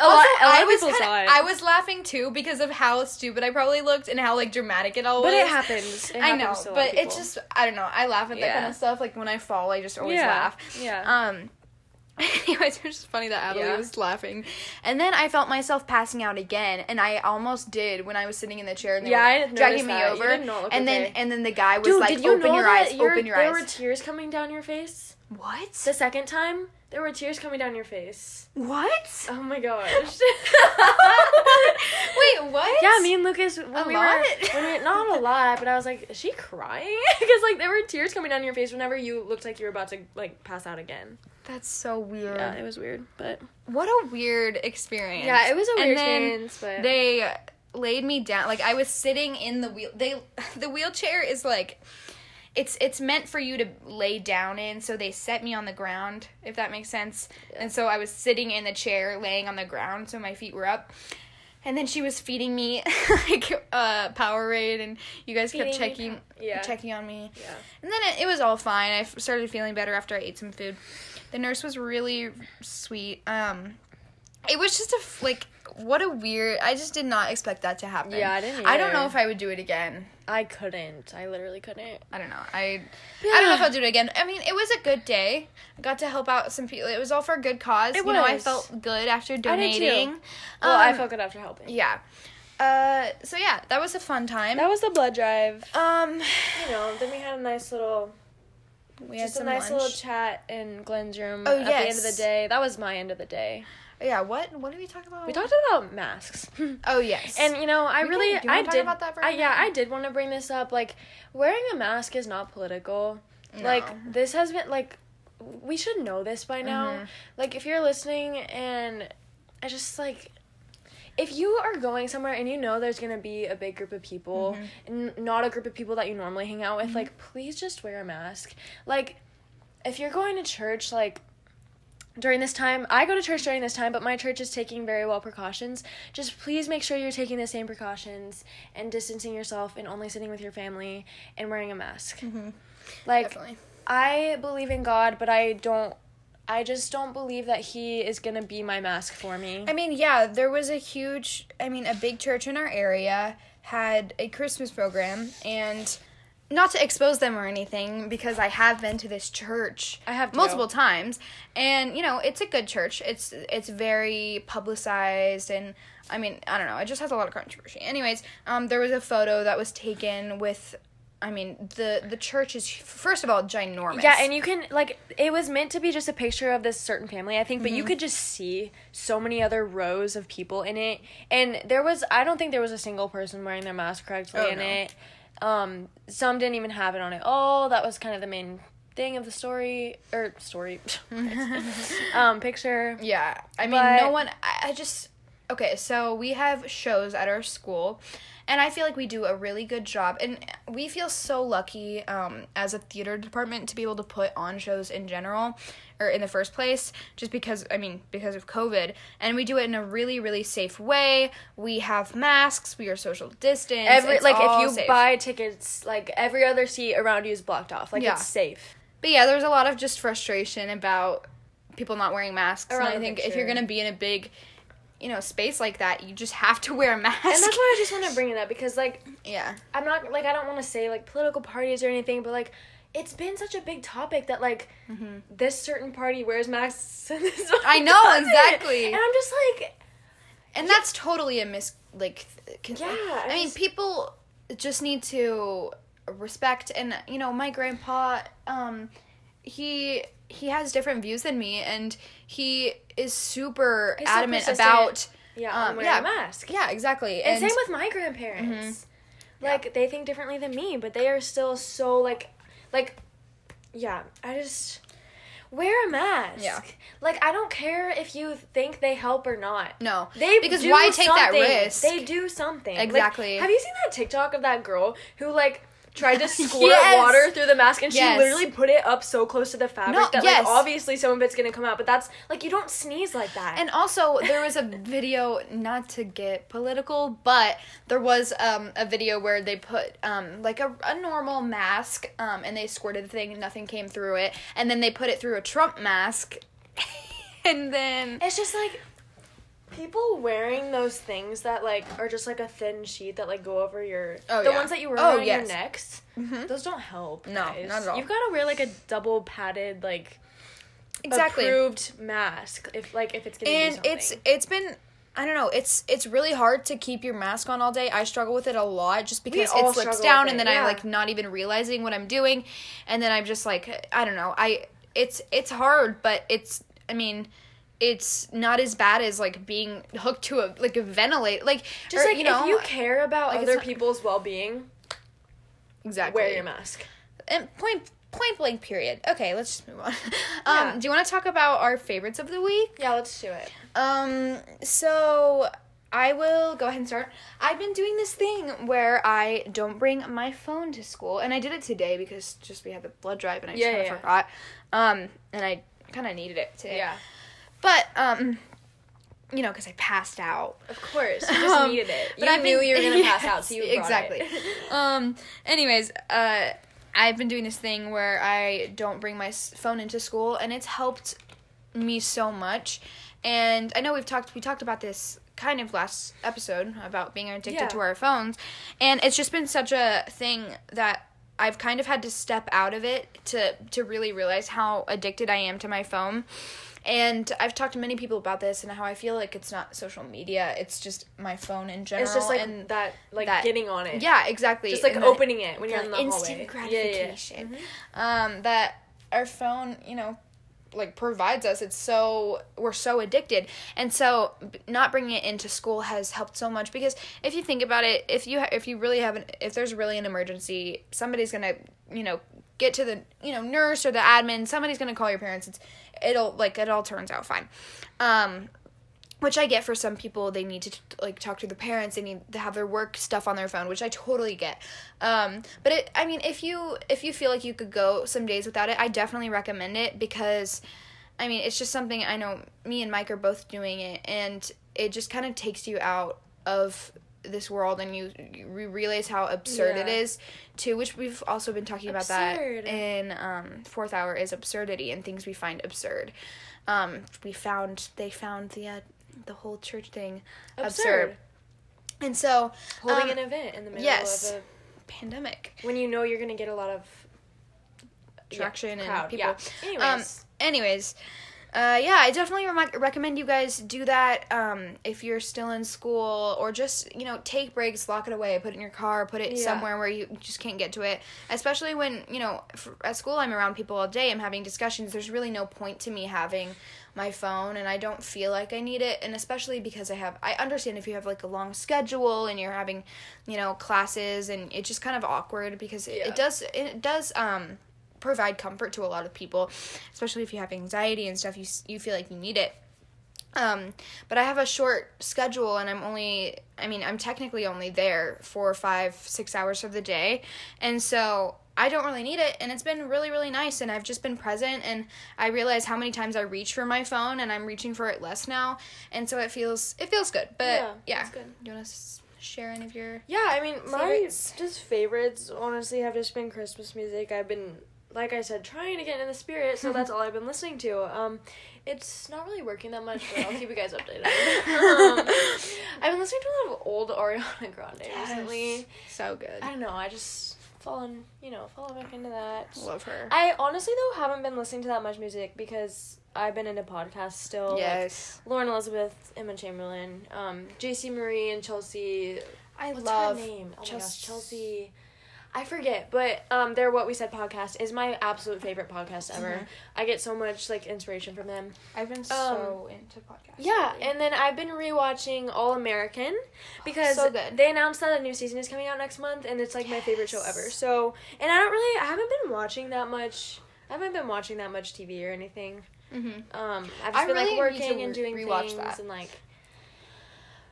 B: A
A: Also,
B: lot, a lot
A: I was
B: people
A: kinda,
B: saw it.
A: I was laughing too because of how stupid I probably looked and how like dramatic it all
B: but
A: was.
B: But it happens. It
A: I know,
B: happens a of
A: but it's just I don't know. I laugh at that kind of stuff. Like when I fall, I just always
B: yeah.
A: laugh.
B: Yeah.
A: Um. (laughs) Anyways, it was just funny that Adelie
B: Yeah.
A: was laughing, and then I felt myself passing out again, and I almost did when I was sitting in the chair and they
B: Yeah,
A: were dragging me
B: that.
A: Over,
B: did not look
A: and then and then the guy was
B: Dude,
A: like,
B: did you
A: "Open your eyes,
B: your-
A: open your
B: there
A: eyes."
B: There were tears coming down your face?
A: What?
B: The second time, there were tears coming down your face.
A: What?
B: Oh my gosh. (laughs) (laughs)
A: Wait, what?
B: Yeah, me and Lucas when
A: A
B: we
A: lot?
B: were (laughs) when we not a lot, but I was like, is she crying? Because like there were tears coming down your face whenever you looked like you were about to like pass out again.
A: That's so weird.
B: Yeah, it was weird, but
A: What a weird experience.
B: yeah, it was a weird experience. But
A: They laid me down. Like I was sitting in the wheel. They the wheelchair is like. It's it's meant for you to lay down in, so they set me on the ground, if that makes sense. And so I was sitting in the chair, laying on the ground, so my feet were up. And then she was feeding me (laughs) like uh Powerade, and you guys kept
B: Feeding you
A: checking
B: yeah.
A: checking on me.
B: yeah,
A: And then it, it was all fine. I f- started feeling better after I ate some food. The nurse was really sweet. Um, it was just a like what a weird. I just did not expect that to happen.
B: Yeah, I didn't
A: I don't know if I would do it again.
B: I couldn't. I literally couldn't.
A: I don't know. I I don't know if I'll do it again. I mean, it was a good day. I got to help out some people. It was all for a good cause.
B: It
A: you know, I felt good after
B: did too.
A: donating.
B: Well, I
A: Um,
B: felt good after helping.
A: yeah. Uh, so yeah, that was a fun time.
B: That was the blood drive.
A: um,
B: You know, then we had a nice little,
A: we had
B: just a
A: some
B: nice
A: lunch.
B: little chat in Glenn's room
A: Oh,
B: at the end of the day. That was my end of the day.
A: Yeah. What? What did we talk about?
B: We talked about masks. (laughs)
A: Oh yes.
B: And you know, I
A: We
B: really,
A: can-
B: I
A: talk
B: did.
A: about that for a
B: I, yeah. I did want to bring this up. Like, wearing a mask is not political. Like, this has been like, we should know this by now.
A: Mhm.
B: Like, if you're listening, and I just like, if you are going somewhere and you know there's gonna be a big group of people,
A: Mm-hmm.
B: and not a group of people that you normally hang out with, like, please just wear a mask. Like, if you're going to church, like during this time, I go to church during this time, but my church is taking very well precautions. Just please make sure you're taking the same precautions and distancing yourself and only sitting with your family and wearing a mask.
A: Mhm.
B: Like
A: Definitely.
B: I believe in God, but I don't I just don't believe that he is going to be my mask for me.
A: I mean, yeah, there was a huge, I mean, a big church in our area had a Christmas program, and not to expose them or anything, because I have been to this church
B: I have
A: multiple times, and you know, it's a good church. It's it's very publicized, and I mean, I don't know, it just has a lot of controversy. Anyways, um, there was a photo that was taken with. I mean, the the church is first of all ginormous.
B: Yeah, and you can like it was meant to be just a picture of this certain family, I think, but
A: Mm-hmm.
B: you could just see so many other rows of people in it. And there was I don't think there was a single person wearing their mask correctly
A: Oh,
B: in
A: no.
B: it. Um some didn't even have it on it. all. that was kind of the main thing of the story or story (laughs) um picture.
A: Yeah, I mean,
B: But-
A: no one. I, I just okay. So we have shows at our school, and I feel like we do a really good job, and we feel so lucky um, as a theater department to be able to put on shows in general, or in the first place, just because I mean because of COVID, and we do it in a really really safe way. We have masks. We are social distance.
B: Every
A: it's
B: like if you
A: safe.
B: buy tickets, like every other seat around you is blocked off. Like
A: Yeah.
B: it's safe.
A: But yeah, there's a lot of just frustration about people not wearing masks.
B: Around
A: and I think if you're gonna be in a big, you know, space like that, you just have to wear a mask.
B: And that's why I just want to (laughs) bring it up because like
A: yeah.
B: I'm not like I don't want to say like political parties or anything, but like it's been such a big topic that like this certain party wears masks (laughs) and this
A: I know,
B: doesn't.
A: exactly.
B: And I'm just like,
A: And that's totally a mis like. con-
B: Yeah,
A: I
B: I
A: mean,
B: just-
A: people just need to respect, and you know, my grandpa, um, he he has different views than me, and he is super
B: He's
A: adamant
B: persistent.
A: about.
B: yeah,
A: Um,
B: wearing
A: yeah.
B: a mask.
A: Yeah, exactly.
B: And, same with my grandparents. Like they think differently than me, but they are still so like, like, yeah. I just wear a mask.
A: Yeah.
B: Like I don't care if you think they help or not.
A: no,
B: They
A: because why take that risk?
B: They do something. Like,
A: Exactly.
B: have you seen that TikTok of that girl who like tried to (laughs) squirt
A: Yes.
B: water through the mask and she
A: Yes.
B: literally put it up so close to the fabric
A: No,
B: that
A: yes.
B: like obviously some of it's gonna come out, but that's like you don't sneeze like that.
A: And also, there was a video, not to get political, but there was um, a video where they put um, like a, a normal mask um, and they squirted the thing and nothing came through it. And then they put it through a Trump mask. (laughs) and then.
B: It's just like people wearing those things that like are just like a thin sheet that like go over your
A: Oh,
B: the
A: yeah.
B: ones that you wear
A: Oh,
B: on
A: yes.
B: your necks.
A: Mhm.
B: Those don't help.
A: No,
B: guys.
A: not at all.
B: You've got to wear like a double padded like
A: Exactly.
B: approved mask if like if it's do
A: and it's it's been I don't know. It's it's really hard to keep your mask on all day. I struggle with it a lot just because it slips down and then
B: yeah.
A: I like not even realizing what I'm doing, and then I'm just like I don't know. I it's it's hard, but it's I mean. It's not as bad as like being hooked to a like a ventilator, like
B: just
A: or,
B: like
A: you know
B: if you care about
A: like,
B: other
A: not-
B: people's well being,
A: exactly
B: wear your mask.
A: And point point blank period. Okay, let's just move on. (laughs)
B: Yeah.
A: Um, do you want to talk about our favorites of the week?
B: Yeah, let's do it.
A: Um, so I will go ahead and start. I've been doing this thing where I don't bring my phone to school, and I did it today because just we had the blood drive, and I just
B: Yeah,
A: kind of
B: yeah.
A: forgot. Um, and I kind of needed it today.
B: Yeah,
A: But um, you know, because I passed out.
B: of course. You just
A: Um,
B: needed it.
A: but
B: you
A: I've
B: knew
A: been-
B: you were gonna (laughs) pass out, so you brought
A: exactly. (laughs) um. Anyways, uh, I've been doing this thing where I don't bring my phone into school, and it's helped me so much. And I know we've talked we talked about this kind of last episode about being addicted
B: Yeah.
A: to our phones, and it's just been such a thing that. I've kind of had to step out of it to to really realize how addicted I am to my phone. And I've talked to many people about this and how I feel like it's not social media, it's just my phone in general.
B: It's just like
A: and
B: that, like
A: that-
B: getting on it.
A: yeah, exactly.
B: just like
A: And that-
B: opening it when you're in the
A: that instant
B: hallway. Yeah, yeah, yeah.
A: gratification. Um, that our phone, you know, like provides us. It's so we're so addicted, and so not bringing it into school has helped so much because if you think about it, if you ha- if you really have an if there's really an emergency, somebody's gonna you know get to the you know nurse or the admin. Somebody's gonna call your parents. It's it'll like it all turns out fine. Um, which I get for some people they need to like talk to the parents they need to have their work stuff on their phone which I totally get um but it I mean if you if you feel like you could go some days without it I definitely recommend it because I mean it's just something I know me and Mike are both doing it and it just kind of takes you out of this world and you, you realize how absurd it
B: Yeah.
A: is too which we've also been talking about that in um fourth hour is absurdity and things we find absurd um we found they found the uh, the whole church thing absurd,
B: Absurd.
A: and so
B: Holding
A: um,
B: an event in the middle
A: yes.
B: of a
A: pandemic
B: when you know you're gonna get a lot of yeah,
A: and people
B: Yeah. Anyways,
A: um anyways uh, yeah, I definitely remi- recommend you guys do that um, if you're still in school, or just you know take breaks, lock it away, put it in your car, put it
B: Yeah.
A: somewhere where you just can't get to it. Especially when you know f at school, I'm around people all day. I'm having discussions. There's really no point to me having my phone, and I don't feel like I need it. And especially because I have, I understand if you have like a long schedule and you're having, you know, classes, and it's just kind of awkward because it,
B: Yeah.
A: it does it does um provide comfort to a lot of people, especially if you have anxiety and stuff. You you feel like you need it. Um, but I have a short schedule, and I'm only. I mean, I'm technically only there four, five, six hours of the day, and so I don't really need it. And it's been really, really nice. And I've just been present, and I realize how many times I reach for my phone, and I'm reaching for it less now, and so it feels it feels good. But
B: Yeah,
A: yeah,
B: good.
A: You want to share any of your?
B: Yeah, I mean, my just favorites honestly have just been Christmas music. I've been, like I said, trying to get in the spirit, so that's (laughs) all I've been listening to. Um, it's not really working that much, but I'll keep you guys updated. (laughs) um, I've been listening to a lot of old Ariana Grande recently.
A: So good.
B: I don't know, I just fallen, you know, fallen back into that.
A: Love her.
B: I honestly though haven't been listening to that much music because I've been into podcasts still. like
A: yes.
B: Lauren Elizabeth, Emma Chamberlain, um, JC Marie and Chelsea
A: I
B: What's
A: love
B: her name? Oh my gosh, Chelsea. I forget, but um, their What We Said podcast is my absolute favorite podcast ever.
A: Mhm.
B: I get so much like inspiration from them.
A: I've been so into podcasts.
B: Yeah,
A: lately.
B: and then I've been rewatching All American because
A: so good.
B: they announced that a new season is coming out next month, and it's like my favorite show ever. So, and I don't really, I haven't been watching that much. I haven't been watching that much TV or anything.
A: Mhm.
B: Um, I've just
A: I
B: been
A: really
B: like working and doing things
A: that.
B: and like.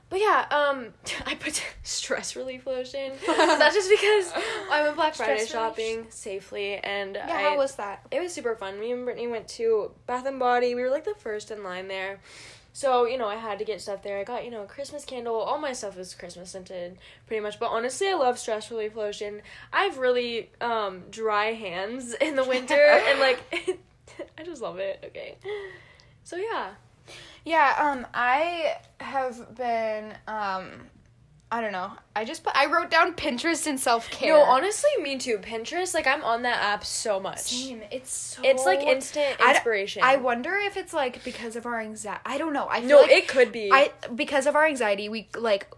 B: But yeah, um, (laughs) I put (laughs) stress relief lotion. (laughs) That's just because I went Black Friday
A: Stress relief.
B: shopping safely, and
A: Yeah,
B: I,
A: how was that?
B: it was super fun. Me and Brittany went to Bath and Body. We were like the first in line there. So, you know, I had to get stuff there. I got, you know, a Christmas candle. All my stuff is Christmas scented, pretty much. But honestly, I love stress relief lotion. I have really um, dry hands in the winter, and like, I just love it. Okay. So, yeah.
A: Yeah, um, I have been, um, I don't know. I just put, I wrote down Pinterest and self care.
B: No, honestly, me too. Pinterest, like, I'm on that app so much.
A: Same. It's so.
B: It's like instant
A: I
B: inspiration.
A: I wonder if it's like because of our anxiety. I don't know. I feel
B: no,
A: like
B: it could be.
A: I because of our anxiety, we like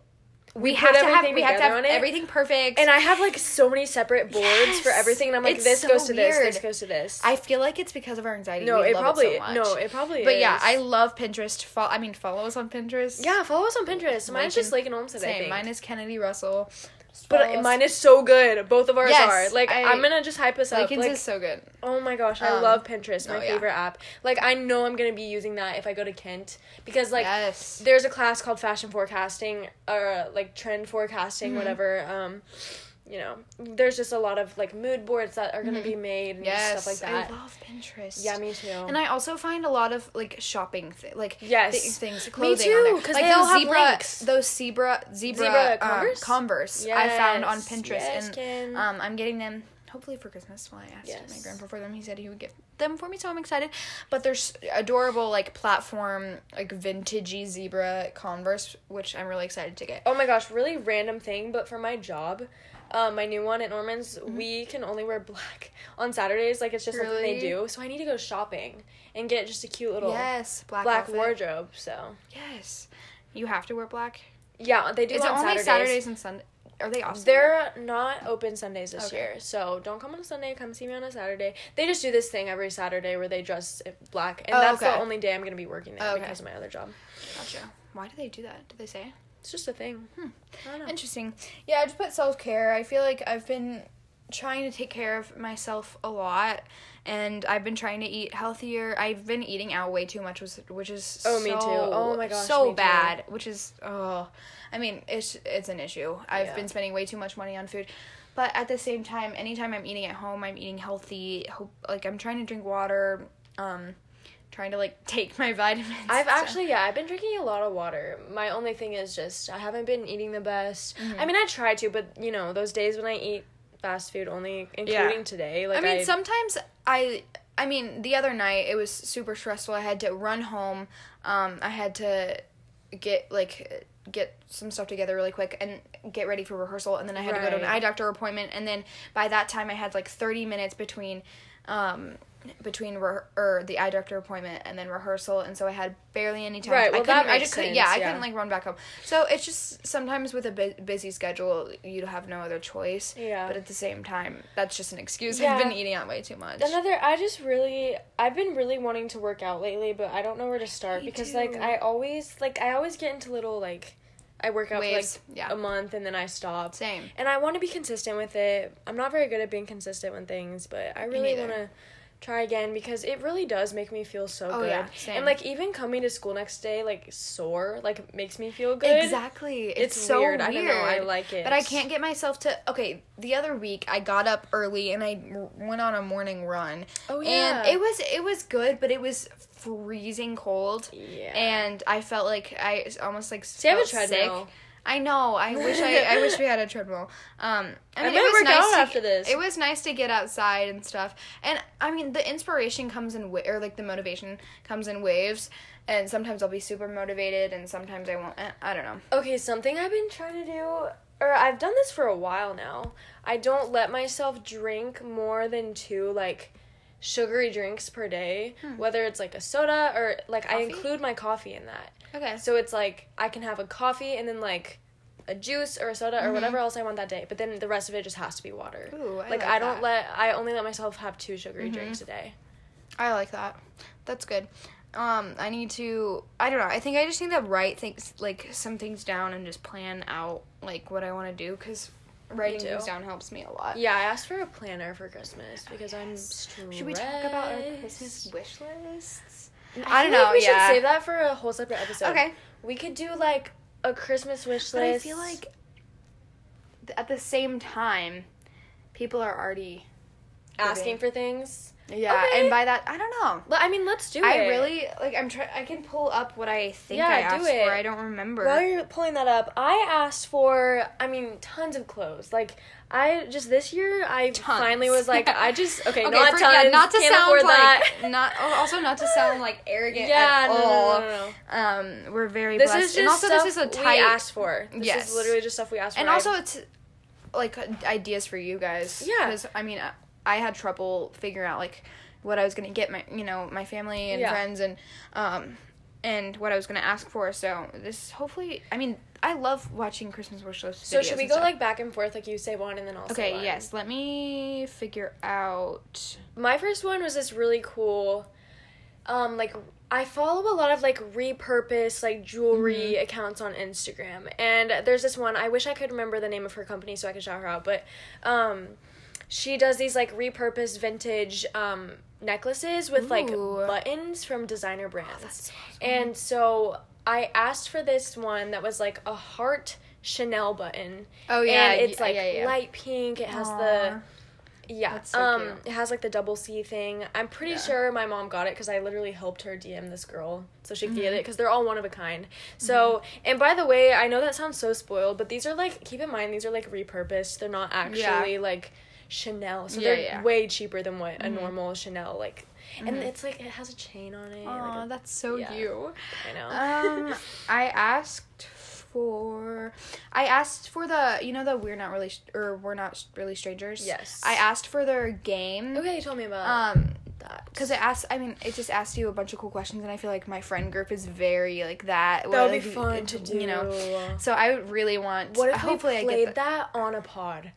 A: we, have to have
B: everything
A: we have to have everything perfect.
B: and I have like so many separate boards for everything, and I'm like,
A: It's
B: this
A: so
B: goes to this, this goes to this.
A: I feel like it's because of our anxiety.
B: no,
A: we
B: it probably
A: it so
B: no, it probably.
A: But
B: is.
A: yeah, I love Pinterest. Fo- I mean, follow us on Pinterest.
B: yeah follow us on Pinterest. Mine's just
A: Lincoln-
B: Lake and Olmsted.
A: Same. Mine is Kennedy Russell.
B: But mine is so good. Both of ours
A: Yes,
B: are. Like
A: I-
B: am gonna just hype us up.
A: Lincoln's
B: Like
A: is so good.
B: oh my gosh, I
A: Um,
B: love Pinterest. My
A: oh, yeah.
B: favorite app. Like I know I'm gonna be using that if I go to Kent because like
A: yes.
B: there's a class called fashion forecasting or like trend forecasting
A: Mm-hmm.
B: whatever um you know there's just a lot of like mood boards that are going to be made and
A: Mm-hmm. yes.
B: stuff like that
A: I love Pinterest.
B: yeah me too
A: And I also find a lot of like shopping, th- like
B: Yes.
A: thi- things,
B: Me too,
A: on there.
B: 'cause
A: like
B: they all
A: those
B: have
A: zebra,
B: links.
A: those zebra, zebra,
B: Zebra
A: um,
B: Converse?
A: Converse. I found on Pinterest,
B: Yes,
A: and
B: Ken.
A: um, I'm getting them hopefully for Christmas. Well, I asked my grandpa for them. He said he would get them for me, so I'm excited. But there's adorable like platform, like vintagey zebra Converse, which I'm really excited to get.
B: oh my gosh really random thing but for my job um, my new one at Norman's,
A: Mm-hmm.
B: we can only wear black on Saturdays. Like it's just something they do. So I need to go shopping and get just a cute little
A: Yes, black,
B: black wardrobe. So
A: Yes, you have to wear black.
B: yeah, they do
A: Is it
B: on
A: only
B: Saturdays.
A: Saturdays and Sundays? Are they off?
B: They're not open Sundays this
A: Okay.
B: year, so don't come on a Sunday. Come see me on a Saturday. They just do this thing every Saturday where they dress black, and
A: Oh,
B: that's the only day I'm gonna be working there
A: Oh, okay.
B: because of my other job.
A: Gotcha. Why do they do that? Do they say?
B: It's just a thing.
A: Hmm.
B: I don't know.
A: Interesting. Yeah, I just put self care. I feel like I've been trying to take care of myself a lot, and I've been trying to eat healthier. I've been eating out way too much, which which is
B: Oh, me too. Oh my gosh,
A: so
B: me too.
A: bad. Which is oh, I mean it's it's an issue. I've
B: Yeah.
A: been spending way too much money on food. But at the same time, anytime I'm eating at home, I'm eating healthy. Hope like I'm trying to drink water, um, trying to like (laughs) take my vitamins.
B: I've
A: so-
B: actually yeah, I've been drinking a lot of water. My only thing is just I haven't been eating the best. I mean, I try to, but you know, those days when I eat fast food only including today, like
A: I mean, sometimes I. I mean, the other night it was super stressful. I had to run home. Um, I had to get like get some stuff together really quick and get ready for rehearsal, and then I had to go to an eye doctor appointment, and then by that time I had like thirty minutes between. Um, between re- or the eye doctor appointment and then rehearsal, and so I had barely any time.
B: Right,
A: I
B: well,
A: couldn't,
B: that
A: I
B: makes
A: just couldn't.
B: sense,
A: Yeah, I couldn't like run back home. So it's just sometimes with a bu- busy schedule, you have no other choice.
B: Yeah.
A: But at the same time, that's just an excuse.
B: Yeah.
A: I've been eating out way too much.
B: Another, I just really, I've been really wanting to work out lately, but I don't know where to start
A: Me
B: because
A: too.
B: like I always like I always get into little like I work out
A: Waves,
B: for like
A: yeah.
B: a month and then I stop.
A: Same.
B: And I want to be consistent with it. I'm not very good at being consistent with things, but I really want to try again because it really does make me feel so
A: Oh,
B: good.
A: yeah, same.
B: And like even coming to school next day like sore like makes me feel good.
A: Exactly. It's,
B: It's
A: so
B: weird.
A: weird.
B: I don't know. I like it.
A: But I can't get myself to. Okay, the other week I got up early and I r- went on a morning run.
B: Oh, yeah.
A: And it was it was good, but it was freezing cold.
B: Yeah.
A: And I felt like I almost like
B: See, I
A: felt
B: treadmill.
A: sick. I know. I wish I. I wish we had a treadmill. Um, I mean,
B: might
A: it was nice
B: out
A: to,
B: after this.
A: It was nice to get outside and stuff. And I mean, the inspiration comes in wa- or like the motivation comes in waves. And sometimes I'll be super motivated, and sometimes I won't. eh, I don't know.
B: Okay, something I've been trying to do, or I've done this for a while now. I don't let myself drink more than two like sugary drinks per day, hmm. whether it's like a soda or like I include my coffee in that.
A: Okay.
B: So it's like I can have a coffee and then like a juice or a soda or mm-hmm. whatever else I want that day, but then the rest of it just has to be water.
A: Ooh, I
B: like
A: like
B: I don't let I only let myself have two sugary mm-hmm. drinks a day.
A: I like that. That's good. Um, I need to. I don't know. I think I just need to write things like some things down and just plan out like what I want to do because writing things down helps me a lot.
B: Yeah, I asked for a planner for Christmas oh, because I'm stressed.
A: Should we talk about our Christmas wish lists?
B: I,
A: don't
B: feel like
A: know,
B: we
A: yeah.
B: should save that for a whole separate episode.
A: Okay.
B: We could do like a Christmas wish list.
A: But I feel like at the same time, people are already
B: asking for things.
A: Yeah,
B: Okay.
A: and by that I don't know.
B: Well, I mean, let's do
A: I
B: it.
A: I really like. I'm trying. I can pull up what I think
B: Yeah,
A: I
B: do it.
A: for. I don't remember.
B: While you're pulling that up, I asked for, I mean, tons of clothes. Like, I just this year, I
A: Tons.
B: finally was like, I just (laughs) okay,
A: Okay,
B: not
A: for-
B: tons,
A: yeah, not to sound like
B: that. (laughs)
A: not also not to sound like arrogant
B: Yeah,
A: at
B: no,
A: all.
B: no, no.
A: Um, we're very
B: This
A: blessed,
B: is just
A: and also
B: stuff
A: this is a
B: we
A: tight.
B: asked for. This
A: Yes.
B: is literally just stuff we asked for.
A: and
B: I-
A: also it's like ideas for you guys.
B: Yeah.
A: because I mean I, I had trouble figuring out like what I was gonna get my you know my family and
B: Yeah.
A: friends and um and what I was gonna ask for. So this hopefully I mean I love watching Christmas wish lists.
B: so should we go
A: stuff.
B: like back and forth? Like you say one and then I'll say
A: Okay,
B: one?
A: yes. Let me figure out.
B: my first one was this really cool um like I follow a lot of like repurpose like jewelry
A: Mm-hmm.
B: accounts on Instagram and there's this one I wish I could remember the name of her company so I could shout her out but um she does these like repurposed vintage um necklaces with like buttons from designer brands
A: that's so awesome.
B: and so I asked for this one that was like a heart Chanel button
A: Oh yeah,
B: and it's like
A: yeah, yeah.
B: light pink it has
A: Aw.
B: the yeah.
A: So
B: um
A: cute.
B: it has like the double C thing. I'm pretty
A: Yeah.
B: sure my mom got it cuz I literally helped her DM this girl so she could
A: Mm-hmm.
B: get it cuz they're all one of a kind. So, and by the way, I know that sounds so spoiled, but these are like keep in mind these are like repurposed. They're not actually like Chanel. So
A: Yeah,
B: they're
A: yeah.
B: way cheaper than what a
A: Mhm.
B: normal Chanel like and
A: Mhm.
B: it's like it has a chain on it.
A: Aw,
B: like a-
A: that's so
B: yeah.
A: cute.
B: I know.
A: Um, (laughs) I asked for, I asked for the, you know, the we're not really, or we're not really strangers.
B: Yes.
A: I asked for their game.
B: okay, you told me about
A: Um,
B: that.
A: because it asks, I mean, it just asks you a bunch of cool questions, and I feel like my friend group is very like that.
B: that would be fun to do.
A: You know, so I would really want.
B: what if
A: hopefully
B: we
A: I
B: played
A: get
B: that on a pod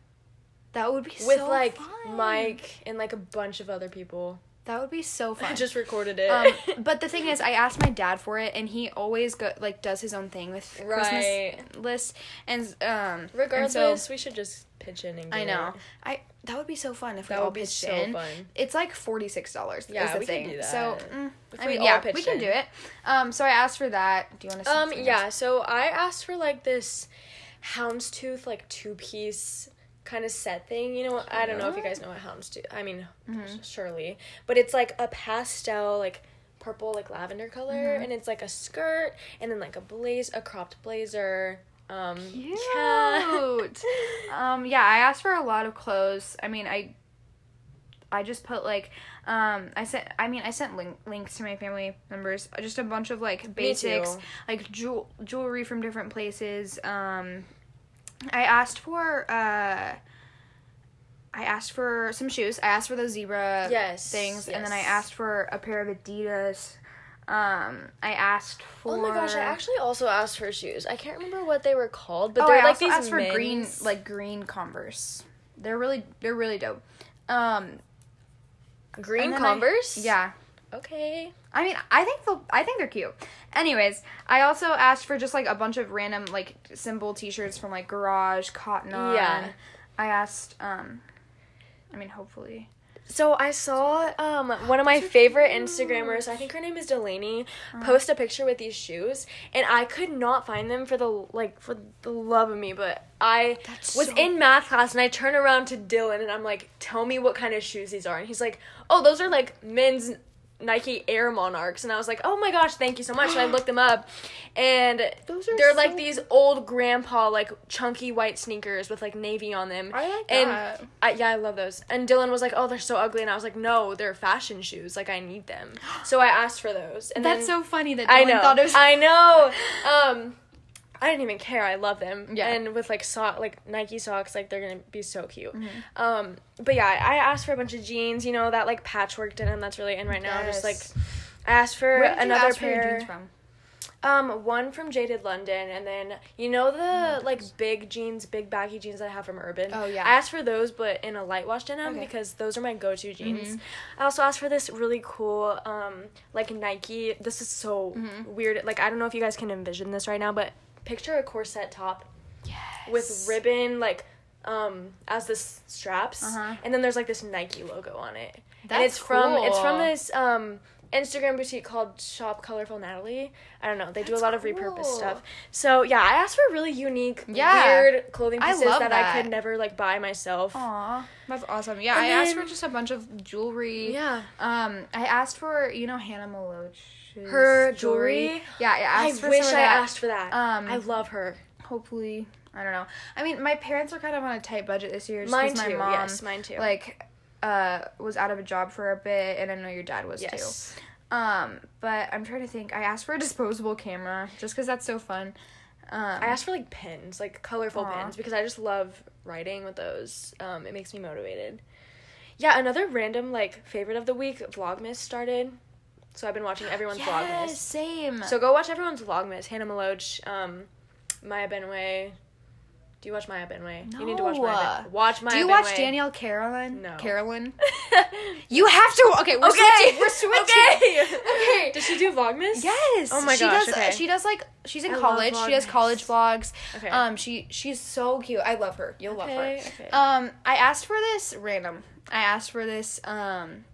A: That would be so
B: with
A: so
B: like
A: fun.
B: Mike and like a bunch of other people?
A: That would be so (laughs) fun.
B: I just recorded it.
A: um, (laughs) but the thing is, I asked my dad for it, and he always go like does his own thing with
B: Right.
A: Christmas lists, and um,
B: Regardless,
A: and so,
B: we should just pitch in and get
A: I know
B: it.
A: I that would be so fun if we
B: That
A: all
B: would be
A: pitched
B: so
A: in.
B: fun.
A: It's like forty six dollars.
B: Yeah,
A: is the
B: we can
A: thing.
B: do
A: So
B: that.
A: mm,
B: If
A: I
B: we
A: mean,
B: all
A: yeah, we can
B: in.
A: do it. Um, so I asked for that. Do you want to?
B: Um, yeah, so I asked for like this houndstooth like two piece kind of set thing. You know, I don't know if you guys know what houndstooth. I mean,
A: Mm-hmm.
B: surely, but it's like a pastel like purple like lavender color,
A: Mm-hmm.
B: and it's like a skirt and then like a blaze a cropped blazer. Um,
A: Cute.
B: yeah. (laughs)
A: um, yeah, I asked for a lot of clothes. I mean, I I just put like um I sent I mean I sent link, links to my family members just a bunch of like basics like jewel, jewelry from different places um I asked for uh I asked for some shoes I asked for those zebra
B: Yes,
A: things and then I asked for a pair of Adidas um I asked for
B: Oh my gosh! I actually also asked for shoes. I can't remember what they were called, but
A: oh,
B: they're
A: I
B: like
A: also
B: these
A: asked for green, like green Converse. They're really, they're really dope. Um,
B: green
A: then I-
B: Converse.
A: yeah.
B: Okay.
A: I mean, I think they'll, I think they're cute. Anyways, I also asked for just like a bunch of random like symbol T-shirts from like Garage, Cotton On.
B: Yeah.
A: I asked. Um, I mean, hopefully.
B: So I saw um one of my favorite. Instagrammers, I think her name is Delaney,
A: Uh-huh.
B: post a picture with these shoes, and I could not find them for the like for the love of me. But I
A: That's
B: was
A: so-
B: in math class, and I turn around to Dylan, and I'm like, "Tell me what kind of shoes these are." And he's like, "Oh, those are like men's Nike Air Monarchs." And I was like, "Oh my gosh, thank you so much!" And I looked them up, and (gasps) they're like these old grandpa like chunky white sneakers with like navy on them.
A: I like
B: and
A: that.
B: I, yeah, I love those. And Dylan was like, "Oh, they're so ugly," and I was like, "No, they're fashion shoes. Like I need them." (gasps) So I asked for those, and
A: That's so funny that
B: I
A: Dylan
B: know.
A: thought it was.
B: I know. (laughs) Um, I didn't even care. I love them.
A: Yeah.
B: And with like sock, like Nike socks, like they're gonna be so cute.
A: Mm-hmm.
B: Um, but yeah, I asked for a bunch of jeans. You know that like patchwork denim that's really in right now. Just like I asked for
A: Where did you
B: another
A: ask for your
B: pair.
A: jeans from?
B: Um, one from Jaded London, and then you know the like big jeans, big baggy jeans that I have from Urban.
A: Oh, yeah.
B: I asked for those, but in a light wash denim
A: Okay.
B: because those are my go-to jeans.
A: Mhm.
B: I also asked for this really cool, um, like Nike. This is so
A: Mhm.
B: weird. Like I don't know if you guys can envision this right now, but picture a corset top
A: Yes.
B: with ribbon, like um, as the s- straps,
A: Uh-huh.
B: and then there's like this Nike logo on it. and
A: That's
B: it's from it's from this um Instagram boutique called Shop Colorful Natalie. I don't know. They do a
A: That's
B: lot of
A: cool.
B: repurposed stuff. So yeah, I asked for really unique,
A: Yeah.
B: weird clothing pieces
A: love
B: that,
A: that.
B: I could never like buy myself.
A: Aw, that's awesome. Yeah,
B: And
A: I asked for just a bunch of jewelry.
B: Yeah.
A: Um, I asked for you know Hannah
B: Her jewelry?
A: Yeah, I
B: I
A: for
B: wish I
A: that.
B: asked for that.
A: Um,
B: I love her.
A: Hopefully, I don't know. I mean, my parents are kind of on a tight budget this year. Just
B: Mine too.
A: Mom,
B: yes, mine too.
A: Like, uh, was out of a job for a bit, and I know your dad was
B: yes.
A: too. Um, but I'm trying to think. I asked for a disposable camera just because that's so fun. Um,
B: I asked for like pins, like colorful
A: Aw.
B: pins, because I just love writing with those. Um, it makes me motivated. Yeah, another random like favorite of the week, Vlogmas started. So I've been watching everyone's
A: yes,
B: Vlogmas.
A: same.
B: So go watch everyone's Vlogmas. Hannah Meloche, um, Maya Benway. Do you watch Maya Benway? You need to watch Maya.
A: No.
B: Watch Maya
A: Do you watch Danielle Carolyn?
B: No.
A: Carolyn. (laughs) You have to. Okay, we're
B: okay,
A: switching. We're (laughs) switching.
B: Okay.
A: Okay. (laughs)
B: Does she do Vlogmas?
A: Yes.
B: Oh my
A: she
B: gosh,
A: Does,
B: okay.
A: She does like she's in
B: I
A: college. She does college vlogs.
B: Okay.
A: Um. She she's so cute. I love her. You'll love her.
B: Okay, okay.
A: Um. I asked for this random. I asked for this. Um.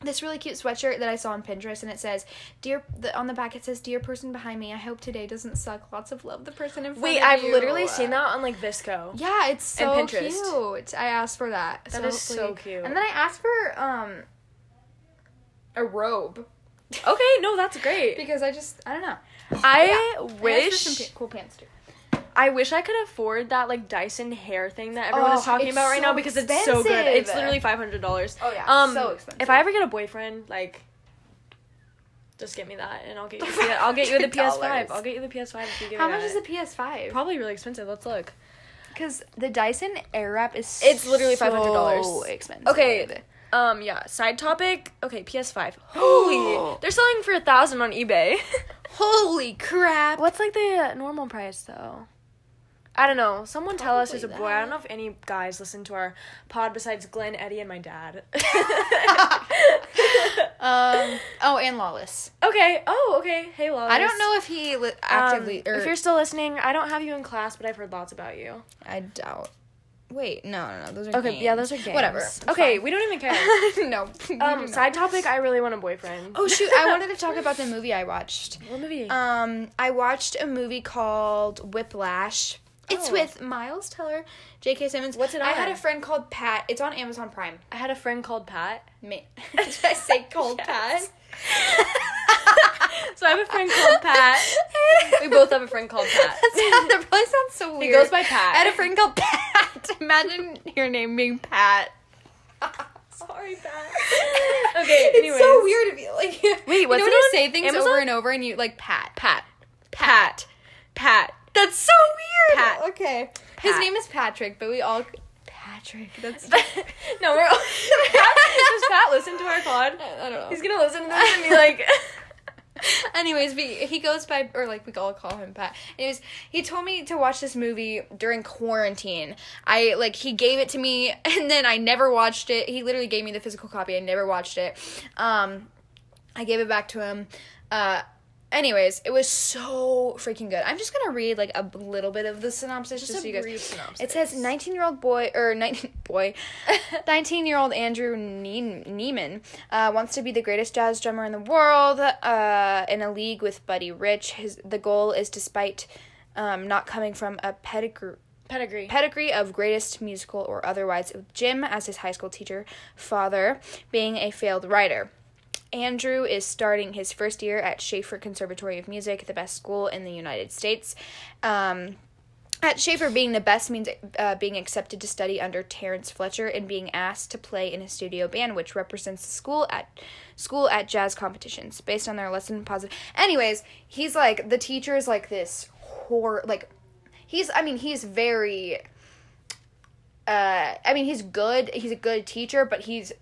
A: This really cute sweatshirt that I saw on Pinterest, and it says, "Dear," the, on the back it says, "Dear person behind me, I hope today doesn't suck. Lots of love, the person in front of me.
B: Wait, I've
A: you."
B: literally seen that on like VSCO.
A: Yeah, it's so
B: And Pinterest.
A: cute. I asked for that.
B: That is so cute.
A: And then I asked for um a robe
B: Okay, no, that's great. (laughs)
A: because I just I don't know.
B: I
A: I for
B: wish
A: some pa- cool pants too.
B: I wish I could afford that like Dyson hair thing that everyone is
A: Oh,
B: talking about right now
A: so
B: because it's so good.
A: expensive.
B: It's literally five hundred dollars.
A: Oh, yeah,
B: Um,
A: so expensive.
B: If I ever get a boyfriend, like, just get me that, and I'll get you. The, (laughs) I'll get you the PS5. I'll get you the PS5 if you give
A: How
B: me
A: much
B: that.
A: is the PS5?
B: Probably really expensive. Let's look.
A: Because the Dyson Airwrap is
B: It's literally $500.
A: So expensive.
B: Okay. Um, yeah. Side topic. Okay, PS5. (gasps) Holy, they're selling for a thousand on eBay. (laughs)
A: Holy crap!
B: What's like the normal price though? I don't know. Someone tell us who's a boy. I don't know if any guys listen to our pod besides Glenn, Eddie, and my dad. (laughs) (laughs)
A: Um. Oh, and Lawless.
B: okay. Oh, okay. Hey, Lawless.
A: I don't know if he li-
B: Um,
A: actively.
B: if you're still listening, I don't have you in class, but I've heard lots about you.
A: I doubt. Wait, no, no, no. Those are
B: Okay,
A: games.
B: yeah, those are games.
A: Whatever. it's
B: Okay,
A: fine.
B: we don't even care. (laughs)
A: no.
B: um, side topic. I really want a boyfriend.
A: Oh shoot! I wanted to talk about the movie I watched.
B: what movie?
A: Um, I watched a movie called Whiplash. It's
B: Oh.
A: with Miles Teller, J.K. Simmons.
B: What's it on?
A: I had a friend called Pat. It's on Amazon Prime.
B: I had a friend called Pat.
A: Ma- (laughs) (laughs) Did I say called Pat? (laughs)
B: So I have a friend called Pat. We both have a friend called Pat.
A: that, that probably sounds so weird.
B: He goes by Pat.
A: I had a friend called Pat. Imagine your name being Pat.
B: Sorry, Pat. Okay,
A: It's so weird to be like.
B: Wait,
A: you
B: what's
A: know
B: it
A: you
B: on
A: say things
B: Amazon?
A: over and over and you like Pat.
B: Pat. Pat. Pat.
A: That's so weird.
B: Pat.
A: Okay. His name is Patrick, but we all Patrick. That's (laughs)
B: no, (laughs) we're all. (laughs) Does Pat listen to our pod?
A: I don't know.
B: He's gonna listen to this and be like,
A: Anyways, we, he goes by, or like we all call him Pat. Anyways, he told me to watch this movie during quarantine. I like he gave it to me, and then I never watched it. He literally gave me the physical copy. I never watched it. Um, I gave it back to him. Uh, anyways, it was so freaking good. I'm just gonna read like a little bit of the synopsis just,
B: Just
A: so you guys.
B: synopsis.
A: It says 19 year old boy or 19 (laughs) boy, (laughs) 19 year old Andrew ne- Neiman uh, wants to be the greatest jazz drummer in the world. Uh, in a league with Buddy Rich, his the goal is despite um, not coming from a pedigree
B: pedigree.
A: pedigree of greatest musical or otherwise, with Jim as his high school teacher, father being a failed writer. Andrew is starting his first year at Shaffer Conservatory of Music, the best school in the United States. Um, at Shaffer, being the best means uh, being accepted to study under Terrence Fletcher and being asked to play in a studio band, which represents the school at school at jazz competitions based on their lesson positive. Anyways, he's like the teacher is like this horror like he's I mean he's very uh I mean he's good he's a good teacher but he's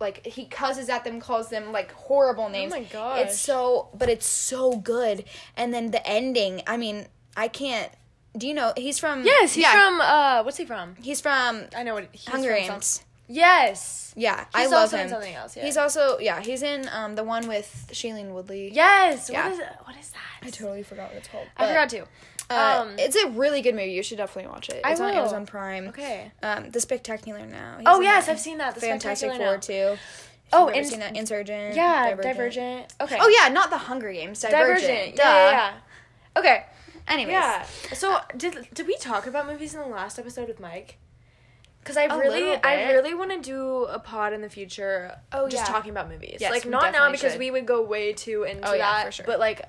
A: like he cusses at them calls them like horrible names Oh
B: my gosh.
A: it's so but it's so good and then the ending I mean I can't do you know he's from
B: Yes, he's
A: yeah,
B: from. Uh, what's he from?
A: he's from
B: I know what he's
A: Hunger Games
B: Yes.
A: yeah I
B: He's
A: love
B: also in
A: him
B: something else, yeah.
A: he's also yeah he's in um the one with Shailene Woodley
B: Yes.
A: Yeah.
B: What is what is that?
A: I totally forgot what it's called
B: I forgot to.
A: Uh,
B: Um,
A: it's a really good movie you should definitely watch it
B: I
A: it's on
B: will.
A: Amazon Prime
B: Okay.
A: um The Spectacular Now He's
B: Oh yes. I've seen that. The
A: Fantastic Four too.
B: Oh, ins-
A: seen that Insurgent.
B: Yeah, Divergent. Okay.
A: Oh yeah, not the Hunger Games. Divergent.
B: Divergent.
A: Duh.
B: Yeah, yeah, yeah. Okay.
A: Anyways.
B: Yeah. So did did we talk about movies in the last episode with Mike? Because I really, I really want to do a pod in the future.
A: Oh,
B: just
A: yeah.
B: talking about movies.
A: Yes,
B: like not now because
A: should.
B: we would go way too into
A: Oh, yeah,
B: that.
A: for sure.
B: But like,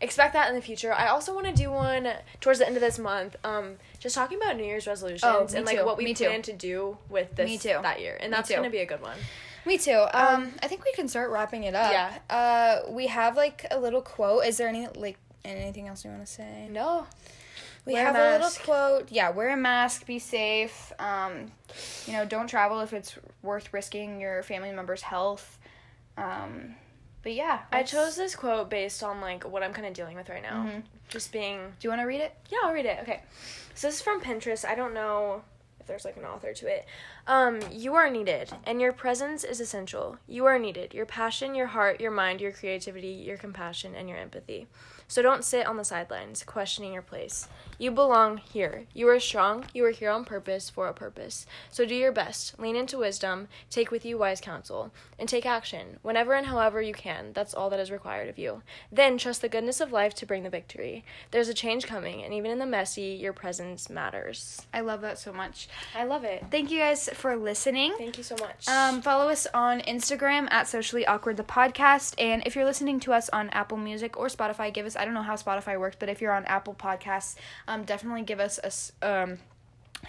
B: expect that in the future. I also want to do one towards the end of this month. Um, just talking about New Year's resolutions
A: Oh,
B: and like
A: too.
B: what we
A: Me too.
B: plan to do with this
A: Me too.
B: that year, and that's gonna be a good one.
A: Me too. Um, I think we can start wrapping it up.
B: Yeah.
A: Uh, we have like a little quote. Is there any like anything else you want to say?
B: No.
A: We
B: Wear a
A: have a, little quote. Yeah, wear a mask. Be safe. Um, you know, don't travel if it's worth risking your family member's health. Um, but yeah,
B: I chose this quote based on like what I'm kind of dealing with right now.
A: Mhm.
B: Just being
A: Do you want to read it?
B: Yeah, I'll read it. Okay. So this is from Pinterest. I don't know if there's like an author to it. Um, you are needed, and your presence is essential. You are needed. Your passion, your heart, your mind, your creativity, your compassion, and your empathy. So don't sit on the sidelines, questioning your place. You belong here. You are strong. You are here on purpose for a purpose. So do your best. Lean into wisdom. Take with you wise counsel. And take action whenever and however you can. That's all that is required of you. Then trust the goodness of life to bring the victory. There's a change coming, and even in the messy, your presence matters.
A: I love that so much.
B: I love it.
A: Thank you guys for listening.
B: Thank you so much.
A: Um, follow us on Instagram at Socially Awkward the podcast, and if you're listening to us on Apple Music or Spotify, give us I don't know how Spotify works, but if you're on Apple Podcasts, um, definitely give us a um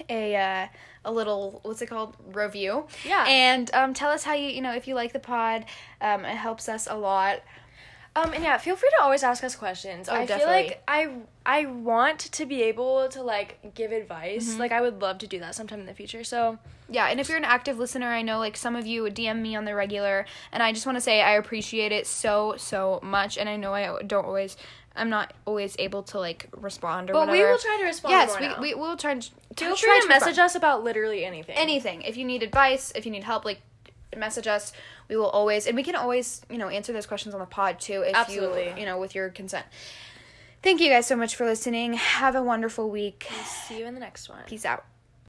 A: a uh, a little what's it called review.
B: Yeah.
A: and um, tell us how you you know if you like the pod. Um, it helps us a lot.
B: Um, and yeah, feel free to always ask us questions.
A: Oh,
B: I
A: definitely.
B: feel like I I want to be able to like give advice.
A: Mm-hmm.
B: Like I would love to do that sometime in the future. So
A: Yeah, and if you're an active listener, I know like some of you DM me on the regular, and I just want to say I appreciate it so so much. And I know I don't always, I'm not always able to like respond or
B: But
A: whatever.
B: we will try to respond
A: Yes, we
B: now.
A: we will try to
B: feel
A: try
B: free to message
A: respond.
B: us about literally anything.
A: anything. If you need advice, if you need help, like message us. We will always, and we can always you know answer those questions on the pod too. If
B: Absolutely.
A: you you know with your consent. Thank you guys so much for listening. Have a wonderful week.
B: See you in the next one.
A: Peace out.